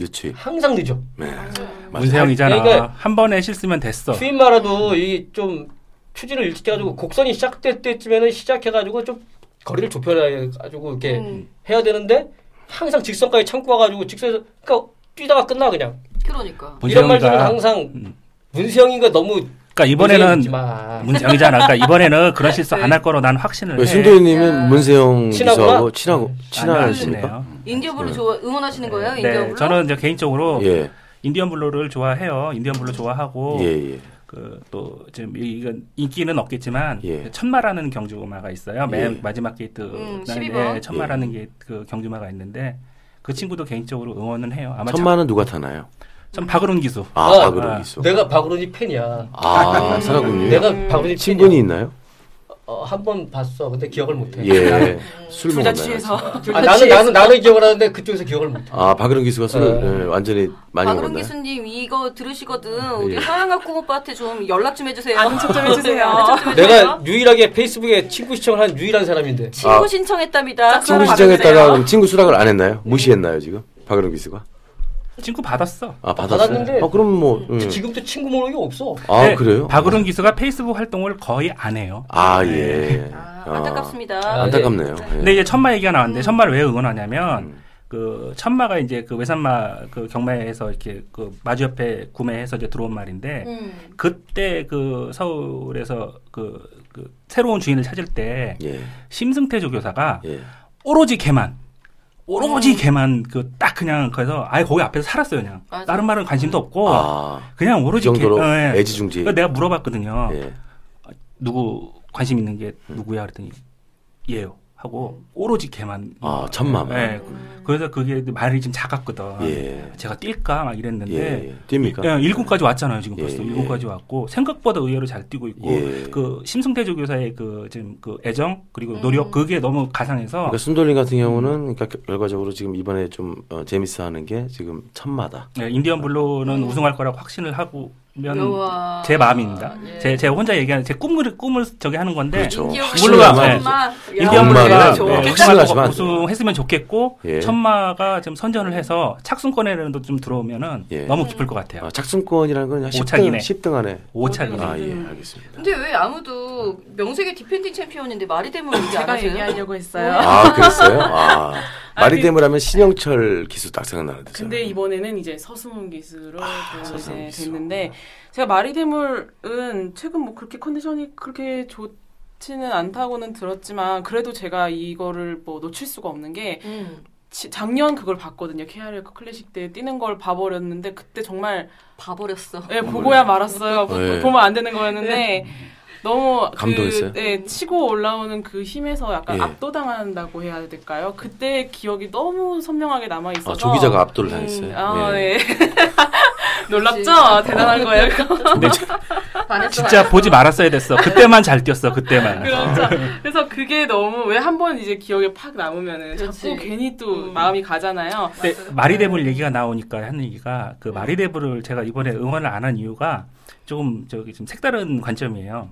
늦지. 항상 늦어 네. 맞아요. 문세영이잖아. 그러니까 한 번에 실수면 됐어. 투입마라도 이좀 추진을 일찍 해가지고 곡선이 시작될 때쯤에는 시작해가지고 좀 거리를 좁혀가지고 이렇게 음, 해야 되는데 항상 직선까지 참고 와가지고 직선에서 그러니까 뛰다가 끝나 그냥 그러니까. 이런 말들은 항상 음. 문세영이가 너무 그러니까 이번에는. 문세영이잖아. 그러니까 이번에는 그런 실수 [laughs] 안 할 거로 난 확신을 왜 해. 신도희님은 야. 문세영? 기수하고 친하고 아니, 친하십니까? 인디언 블루 네. 좋아 응원하시는 거예요? 인디언 네, 블루? 저는 이제 개인적으로 예, 인디언 블루를 좋아해요. 인디언 블루 좋아하고 예, 예. 그또 지금 이- 이건 인기는 없겠지만 예. 천마라는 경주마가 있어요. 맨 예. 마지막 게이트 음, 날 12번. 네, 천마라는 게그 경주마가 있는데 그 친구도 개인적으로 응원은 해요. 아마 천마는 누가 타나요? 전 박으론 기수. 아, 아, 박으로 아. 기수. 내가 박으론이 팬이야. 아, 사랑꾼님. 내가 박으론이 친분이 팬이야. 있나요? 어, 한 번 봤어. 근데 기억을 못해. 예. [laughs] 술 먹었나요? 취해서. 아, 나는 나는 나는 기억을 하는데 그쪽에서 기억을 못해. 아, 박으론 기수가 술을 어. 예, 완전히 많이 박은홍 먹었나요? 기수님 이거 들으시거든. 우리 예. 서양학 꿈 오빠한테 좀 연락 좀 해주세요. 아는 척좀 해주세요. 내가 유일하게 페이스북에 친구 시청을 한 유일한 사람인데. 친구 아. 신청했답니다. 친구 그럼 친구 수락을 안 했나요? 무시했나요, 지금? 박으론 기수가? 친구 받았어. 아, 받았어요? 받았는데 어, 그럼 뭐. 음. 지금도 친구 모르는 게 없어. 아, 네, 그래요? 박으론 기수가 페이스북 활동을 거의 안 해요. 아, 예. 아, 아, 안타깝습니다. 아, 안타깝네요. 예. 근데 이제 천마 얘기가 나왔는데 음. 천마를 왜 응원하냐면 음. 그 천마가 이제 그 외산마 그 경매에서 이렇게 그 마주 옆에 구매해서 이제 들어온 말인데 음. 그때 그 서울에서 그, 그 새로운 주인을 찾을 때 예. 심승태 조교사가 예. 오로지 걔만 오로지 음. 걔만 그 딱 그냥 그래서 아예 거기 앞에서 살았어요 그냥 맞아. 다른 말은 관심도 없고 아, 그냥 그 오로지 정도로 걔, 어, 예. 애지중지. 그래서 내가 물어봤거든요 예. 누구 관심 있는 게 누구야 그랬더니 얘요 하고 오로지 걔만 아, 천마만. 예. 그래서 그게 말이 좀 작았거든 예. 제가 뛸까 막 이랬는데 예. 예. 뜁니까? 예, 1군까지 왔잖아요 지금 예, 벌써 예. 1군까지 왔고 생각보다 의외로 잘 뛰고 있고 예. 그 심승태 조 교사의 그 지금 그 애정 그리고 음. 노력 그게 너무 가상해서 그러니까 순돌림 같은 경우는 그러니까 결과적으로 지금 이번에 좀 어, 재밌어하는 게 지금 천마다. 네, 인디언 블루는 음. 우승할 거라고 확신을 하고 면 우와. 제 마음입니다. 예. 제 제가 혼자 얘기하는 제 꿈을 꿈을 저기 하는 건데 그렇죠. 네. 되죠. 엄마. 인디언 엄마는 블루가 네, 네. 우승했으면 좋겠고 예. 천마가 좀 선전을 해서 착순권에라도 좀 들어오면은 예. 너무 기쁠 것 같아요. 아, 착순권이라는 건 10등, 오착이네. 10등 안에. 오착이. 아, 음. 예, 알겠습니다. 근데 왜 아무도 명색의 디펜딩 챔피언인데 말이 되면 [laughs] 제가? 얘기하려고 했어요. 아, 그랬어요? 아. 말이 그- 되면 하면 신영철 기수 딱 생각나는데. 근데 이번에는 이제 서승훈 기수로 또 아, 서승훈 이제 기수. 됐는데 제가 마리데물은 최근 뭐 그렇게 컨디션이 그렇게 좋지는 않다고는 들었지만 그래도 제가 이거를 뭐 놓칠 수가 없는 게 음, 지- 작년 그걸 봤거든요. KRL 클래식 때 뛰는 걸 봐버렸는데 그때 정말 봐버렸어. 예, 보고야 말았어요. 보- 네. 보면 안 되는 거였는데 너무 감동했어요? 그, 예, 치고 올라오는 그 힘에서 약간 예. 압도당한다고 해야 될까요? 그때 기억이 너무 선명하게 남아 있어서 아, 조 기자가 압도를 음, 당했어요. 아, 예. 네. [laughs] 놀랍죠? 대단한 거예요. [laughs] 진짜 보지 말았어야 됐어. 그때만 잘 뛰었어. 그때만. 그렇죠. 그래서 그게 너무 왜 한 번 이제 기억에 팍 남으면은 그렇지. 자꾸 괜히 또 음. 마음이 가잖아요. 근데 마리데블 얘기가 나오니까 하는 얘기가 그 마리데블을 제가 이번에 응원을 안 한 이유가 조금 저기 좀 색다른 관점이에요.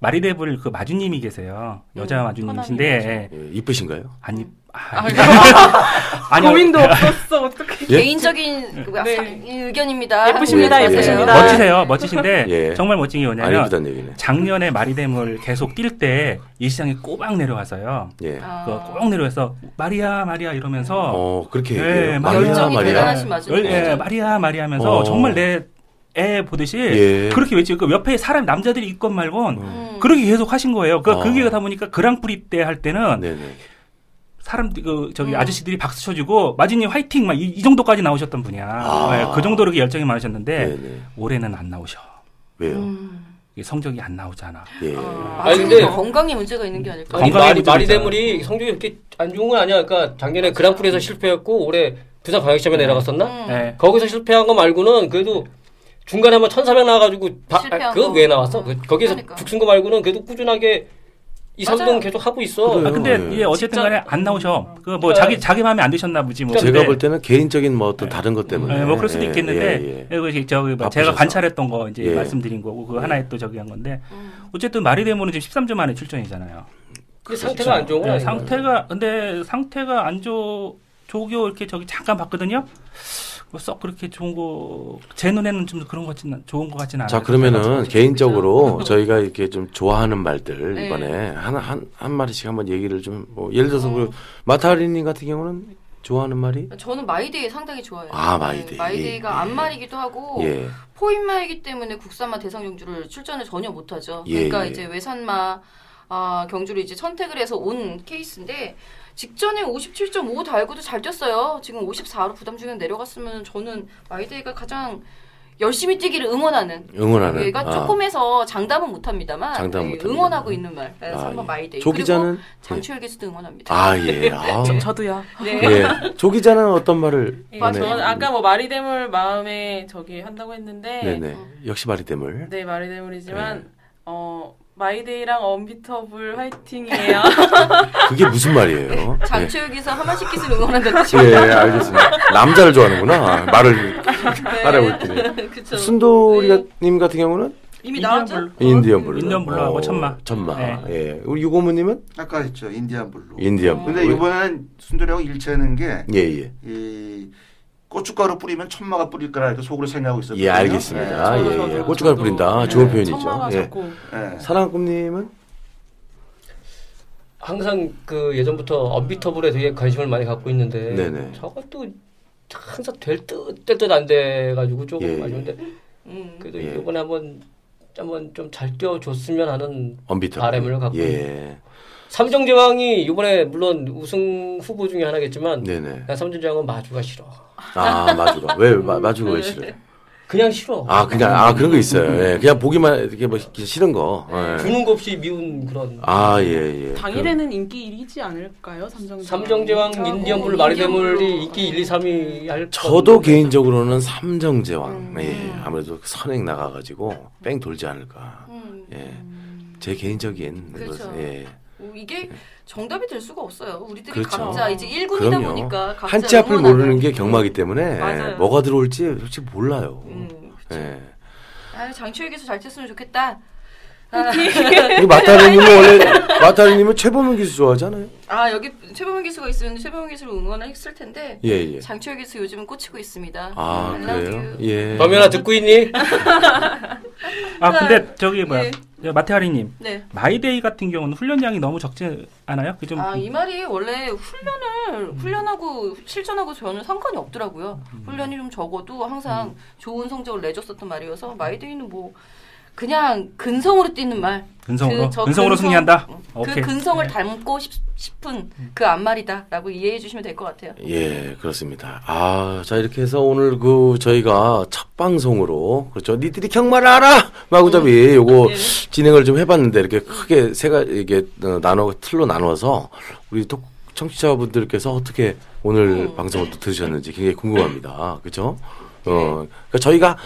마리데블 그 마주님이 계세요. 여자 음, 마주님이신데 예, 이쁘신가요? 아니 아, 아, [laughs] 아니요. 고민도 없었어. 어떻게? 예? 개인적인 그 네. 사- 의견입니다. 예쁘십니다, 예, 예쁘십니다. 멋지세요. 멋지신데 예. 정말 멋진 게안 뭐냐면. 작년에 마리데블 계속 뛸 때 이 시장에 꼬박 내려와서요. 예. 아. 그꼭 내려와서 마리아 마리아 이러면서 어, 그렇게 예, 얘기해요. 마리아, 마리아, 예, 마리아 마리아 하면서 어. 정말 내 애 보듯이 예. 그렇게 외치고 그 옆에 사람 남자들이 있건 말건 음. 그렇게 계속 하신 거예요. 그 어. 그게 하다 보니까 그랑프리 때 할 때는 네네. 사람 그 저기 음. 아저씨들이 박수 쳐주고 마지님 화이팅 막이 정도까지 나오셨던 분이야. 아. 예, 그 정도로 열정이 많으셨는데 네네. 올해는 안 나오셔. 왜요? 음. 성적이 안 나오잖아. 예. 아, 아니, 근데 건강에 문제가 있는 게 아닐까? 아니, 건강에 마리, 문제가 마리 있잖아. 대물이 성적이 그렇게 안 좋은 건 아니야. 그러니까 작년에 그랑프리에서 실패했고 올해 부산 광역시험에 내려갔었나? 음. 예. 거기서 실패한 거 말고는 그래도 중간에 한번 1400 나와가지고 바- 아, 그거 거. 왜 나왔어? 어, 그- 거기서 그러니까. 죽순 거 말고는 그래도 꾸준하게 2, 3등 맞아요. 계속 하고 있어. 그래요. 아, 근데 예. 예, 어쨌든 간에 안 나오셔. 그뭐 네. 자기 자기 마음에 안 드셨나 보지 뭐. 제가 볼 때는 개인적인 뭐 어떤 다른 것 때문에. 예, 뭐 그럴 수도 예, 있겠는데 예, 예. 예, 그 저기 뭐 바쁘셔서. 제가 관찰했던 거 이제 예. 말씀드린 거고 그 예. 하나의 또 저기 한 건데 음. 어쨌든 마리데모는 지금 13주 만에 출전이잖아요. 근데 상태가 안 좋은 건 예, 아니야. 상태가 근데 상태가 안 좋, 좋교 이렇게 저기 잠깐 봤거든요. 뭐썩 그렇게 좋은 거 제 눈에는 좀 그런 것 같진 좋은 것 같지는 않아요. 자 그러면은 개인적으로 [laughs] 저희가 이렇게 좀 좋아하는 말들 네. 이번에 하나 한 한 마디씩 한번 얘기를 좀 뭐 예를 들어서 어. 그 마타리님 같은 경우는 좋아하는 말이 저는 마이데이 상당히 좋아해요. 아, 마이데이. 네, 마이데이가 예. 암말이기도 하고 예 포입마이기 때문에 국산마 대상 경주를 출전을 전혀 못하죠. 예, 그러니까 예. 이제 외산마 아, 경주를 이제 선택을 해서 온 케이스인데 직전에 57.5 달고도 잘 뛰었어요. 지금 54로 부담 중량 내려갔으면 저는 마이데이가 가장 열심히 뛰기를 응원하는. 응원하는 얘가 아. 조금 해서 장담은 못합니다만 장담은 예, 못합니다. 응원하고 있는 말. 네, 아, 3번 예. 마이데이. 조 기자는 장추열 기수도 응원합니다. 아 예 [laughs] 아, 저, 저도요. 네. 예. 조 기자는 어떤 말을 예, 저는 아까 뭐 마리데물 마음에 저기 한다고 했는데 네네 역시 마리데물 네 마리데물이지만 네. 어 마이데이랑 언비터블 화이팅이에요. [laughs] 그게 무슨 말이에요? 예. 장추열 기수 하만식 기수를 응원한다는 뜻이 예, 알겠습니다. 남자를 좋아하는구나. 말을 따라하고 있더니. 그쵸. 순돌이님 같은 경우는 이미 인디언 나왔죠? 인디언 블루. 인디언 블루하고 어, 천마. 천마. 네. 예. 우리 유고모님은 아까 했죠 인디안 블루. 인디언 블루. 근데 이번에는 순돌이하고 일치하는 게 예, 예. 이 고춧가루 뿌리면 천마가 뿌릴 거라 이렇게 속으로 생각하고 있었거든요. 예, 알겠습니다. 예, 저도, 예. 고춧가루. 뿌린다. 네, 좋은 표현이죠. 천마가 예. 자꾸 예. 예. 사랑꿈님은 항상 그 예전부터 언비터블에 되게 관심을 많이 갖고 있는데 네네. 저것도 항상 될듯될듯안 돼가지고 조금 예, 예. 아쉬운데 음. 그래도 예. 이번에 한번 한번 좀 잘 뛰어줬으면 하는 언비터. 바람을 갖고 예. 삼성제왕이 이번에 물론 우승 후보 중에 하나겠지만 네네. 난 삼성제왕은 마주가 싫어. 아, 마주가. 왜, 마, 마주가 왜 싫어요? 그냥 싫어. 아, 그냥, 아, 그런 거 있어요. 예. 그냥 보기만, 이렇게 뭐, 싫은 거. 예. 주는 거 없이 미운 그런. 아, 예, 예. 당일에는 인기 1위지 않을까요? 삼성제왕. 삼성제왕, 아, 인디언블루, 어, 마리데물이 인디언블루. 인기 1, 2, 3위 할. 저도. 개인적으로는 삼정 제왕. 음. 예. 아무래도 선행 나가가지고 뺑 돌지 않을까. 음. 예. 제 개인적인 그렇죠. 것, 예. 어, 이게 정답이 될 수가 없어요. 우리들이 그렇죠. 각자 이제 1군이다 그럼요. 보니까 각자 한치 앞을. 모르는 게 경마기 때문에 맞아요. 뭐가 들어올지 솔직히 몰라요. 음, 그쵸. 예. 아, 장추혁에서 잘 됐으면 좋겠다. 아, 이 마타리님은 원래 마타리님은 최범은 기수 좋아하잖아요. 아, 여기 최범현 기수가 있으면 최범현 기수를 응원을 했을 텐데 예 예. 장추열 기수 요즘은 꽂히고 있습니다. 아 그래요? 예. 범현아 듣고 있니? 아 근데 저기 뭐야 예. 마테아리님 네. 마이데이 같은 경우는 훈련량이 너무 적지 않아요? 그 좀 아, 이 말이 원래 훈련을 훈련하고 실전하고 저는 상관이 없더라고요. 훈련이 좀 적어도 항상 좋은 성적을 내줬었던 말이어서 마이데이는 뭐 그냥 근성으로 뛰는 말. 근성으로 그, 저 근성으로 근성- 승리한다. 그 오케이. 근성을 네. 닮고 싶, 은그 앞말이다라고 이해해 주시면 될 것 같아요. 예, 그렇습니다. 아, 자, 이렇게 해서 오늘 그, 저희가 첫 방송으로, 그렇죠. 니들이 경마를 알아! 마구잡이 요거 네. 진행을 좀 해봤는데, 이렇게 크게 세가, 이게, 어, 나눠, 틀로 나눠서, 우리 또 청취자분들께서 어떻게 오늘 음. 방송을 또 들으셨는지 굉장히 궁금합니다. 그죠? 어, 그러니까 저희가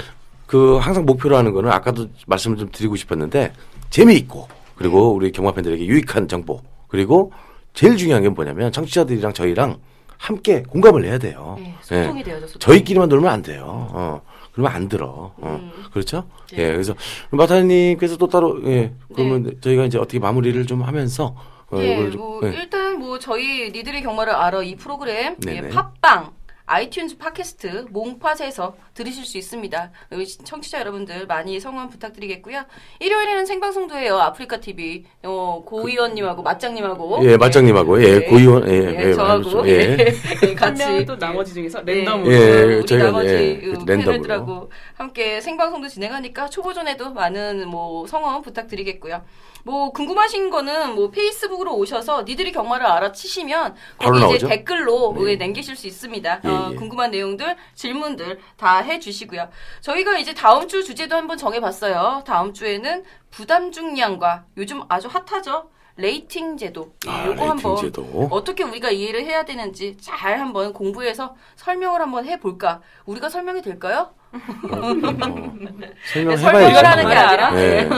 그 항상 목표로 하는 거는 아까도 말씀을 좀 드리고 싶었는데 재미있고 그리고 우리 경마 팬들에게 유익한 정보 그리고 제일 중요한 게 뭐냐면 청취자들이랑 저희랑 함께 공감을 해야 돼요. 네, 소통이 예. 돼야죠. 소통. 저희끼리만 놀면 안 돼요. 어. 그러면 안 들어. 어. 그렇죠? 네. 예. 그래서 마타님께서 또 따로 예. 그러면 저희가 이제 어떻게 마무리를 좀 하면서 어, 예, 이걸 좀- 뭐 예. 일단 뭐 저희 니들의 경마를 알아 이 프로그램 예. 팟빵 아이튠즈 팟캐스트 몽팟에서 들으실 수 있습니다. 여기 청취자 여러분들 많이 성원 부탁드리겠고요. 일요일에는 생방송도 해요. 아프리카 TV 어, 고 의원님하고 맞장님하고 예, 맞장님하고, 예, 고의원, 예, 예, 예, 저하고 예. 예, 같이 또 예. 나머지 중에서 네. 랜덤으로 예, 우리 저희가, 나머지 예, 그 랜덤으로. 팬들하고 함께 생방송도 진행하니까 초보전에도 많은 뭐 성원 부탁드리겠고요. 뭐 궁금하신 거는 뭐 페이스북으로 오셔서 니들이 경마를 알아치시면 거기 이제 나오죠? 댓글로 네. 예, 남기실 수 있습니다. 예, 어, 예. 궁금한 내용들, 질문들 다 해주시고요. 저희가 이제 다음 주 주제도 한번 정해봤어요. 다음 주에는 부담 중량과 요즘 아주 핫하죠. 레이팅 제도. 아, 요거 레이팅 한번 제도. 어떻게 우리가 이해를 해야 되는지 잘 한번 공부해서 설명을 한번 해볼까? 우리가 설명이 될까요? 어, [laughs] 설명을 설명해봐야죠. 하는 게 아니라 예.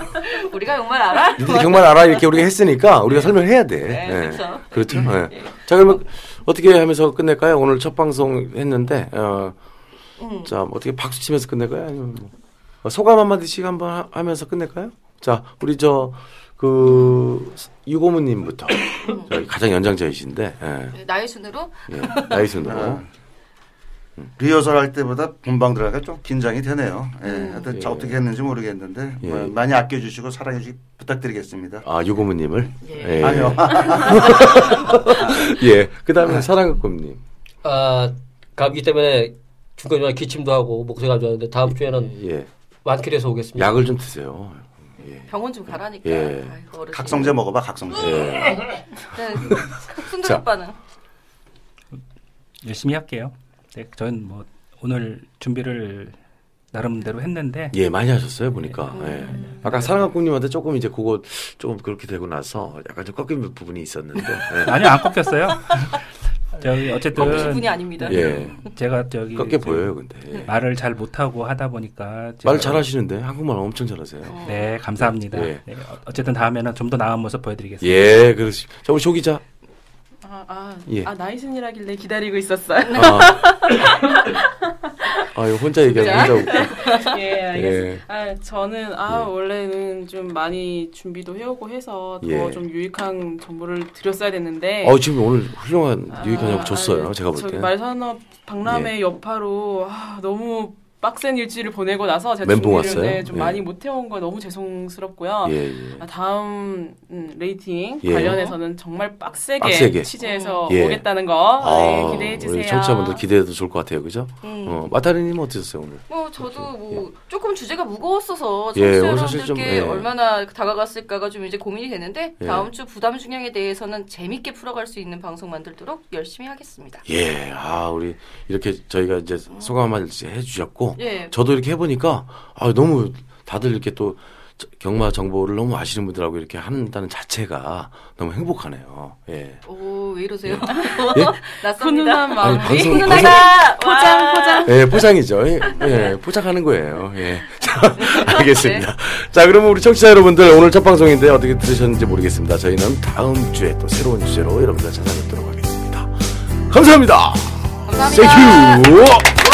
[laughs] 우리가 정말 알아? 니들이 정말 알아 이렇게 우리가 했으니까 우리가 설명해야 돼. 네, 예. 그렇죠. 그렇죠. 예. 자 그러면 어떻게 하면서 끝낼까요? 오늘 첫 방송 했는데 어, 음. 자 어떻게 박수 치면서 끝낼까요? 아니면 뭐, 어, 소감 한 마디씩 한번 하- 하면서 끝낼까요? 자 우리 저 그 유고무님부터 [coughs] 저희 가장 연장자이신데 예. 네, 나의 순으로 예. 나이 순으로 아, 리허설 할 때보다 본방 들어가니까 좀 긴장이 되네요. 예, 하여튼 저 예. 어떻게 했는지 모르겠는데 예. 뭐 많이 아껴주시고 사랑해 주시 부탁드리겠습니다. 아 유고무님을 예. 아니요. [laughs] 예. 그 다음에 사랑극곰님 아, 감기 때문에 중간중간 기침도 하고 목소리가 안 좋았는데 다음 주에는 예. 완쾌돼서 오겠습니다. 약을 좀 드세요. 예. 병원 좀 가라니까. 예. 아이고. 각성제 먹어봐 각성제. 예. 네, 순들 자. 오빠는 열심히 할게요. 네, 저는 뭐 오늘 준비를 나름대로 했는데 예, 많이 하셨어요, 보니까. 예. 아까 사랑학국님한테 조금 이제 그거 조금 그렇게 되고 나서 약간 좀 꺾인 부분이 있었는데. 예. [laughs] 아니요 안 꺾였어요. [laughs] 저기 어쨌든 분이 아닙니다. 예. 제가 저기 꺾여 저- 보여요, 근데. 예. 말을 잘 못하고 하다 보니까 말 잘하시는데 한국말 엄청 잘하세요. 네 감사합니다. 예. 네, 어- 어쨌든 다음에는 좀 더 나은 모습 보여드리겠습니다. 예, 그렇지. 자, 우리 조 기자. 아, 아, 예. 아 나이순이라길래 기다리고 있었어요. 아, [laughs] 아 이거 혼자 얘기하고 혼자. [laughs] 예, 알겠습니다. 예. 아, 저는 아 예. 원래는 좀 많이 준비도 해오고 해서 더 예. 좀 유익한 정보를 드렸어야 됐는데. 어, 지금 오늘 훌륭한 유익한 정보 아, 줬어요, 제가 볼 때. 예. 말산업 박람회 여파로 아, 너무 빡센 일지를 보내고 나서 제가 준비를 왔어요? 네, 좀 예. 많이 못 해온 거 너무 죄송스럽고요. 예, 예. 아, 다음 음, 레이팅 예. 관련해서는 정말 빡세게, 빡세게. 취재해서 예. 오겠다는 거 네, 아, 기대해 주세요. 청취자분들 기대해도 좋을 것 같아요, 그죠? 음. 어, 마타리님 어떠셨어요, 오늘? 뭐 저도 뭐 조금 주제가 무거웠어서 예, 청취자 오늘 사실 여러분들께 좀, 예. 얼마나 다가갔을까가 좀 이제 고민이 되는데 예. 다음 주 부담 중량에 대해서는 재밌게 풀어갈 수 있는 방송 만들도록 열심히 하겠습니다. 예, 아, 우리 이렇게 저희가 이제 소감 한마디 해주셨고, 예. 저도 이렇게 해보니까, 아, 너무 다들 이렇게 또 저- 경마 정보를 너무 아시는 분들하고 이렇게 한다는 자체가 너무 행복하네요. 예. 오, 왜 이러세요? 예? [laughs] 낯섭니다. 훈훈한 마음이 아니, 방송- 훈훈하다! 포장 와. 포장. 예, 포장이죠. 예, 예, 포장하는 거예요. 예. [laughs] 자, 알겠습니다. 자, 그러면 우리 청취자 여러분들 오늘 첫 방송인데 어떻게 들으셨는지 모르겠습니다. 저희는 다음 주에 또 새로운 주제로 여러분들 찾아뵙도록 하겠습니다. 감사합니다. 감사합니다. Thank you.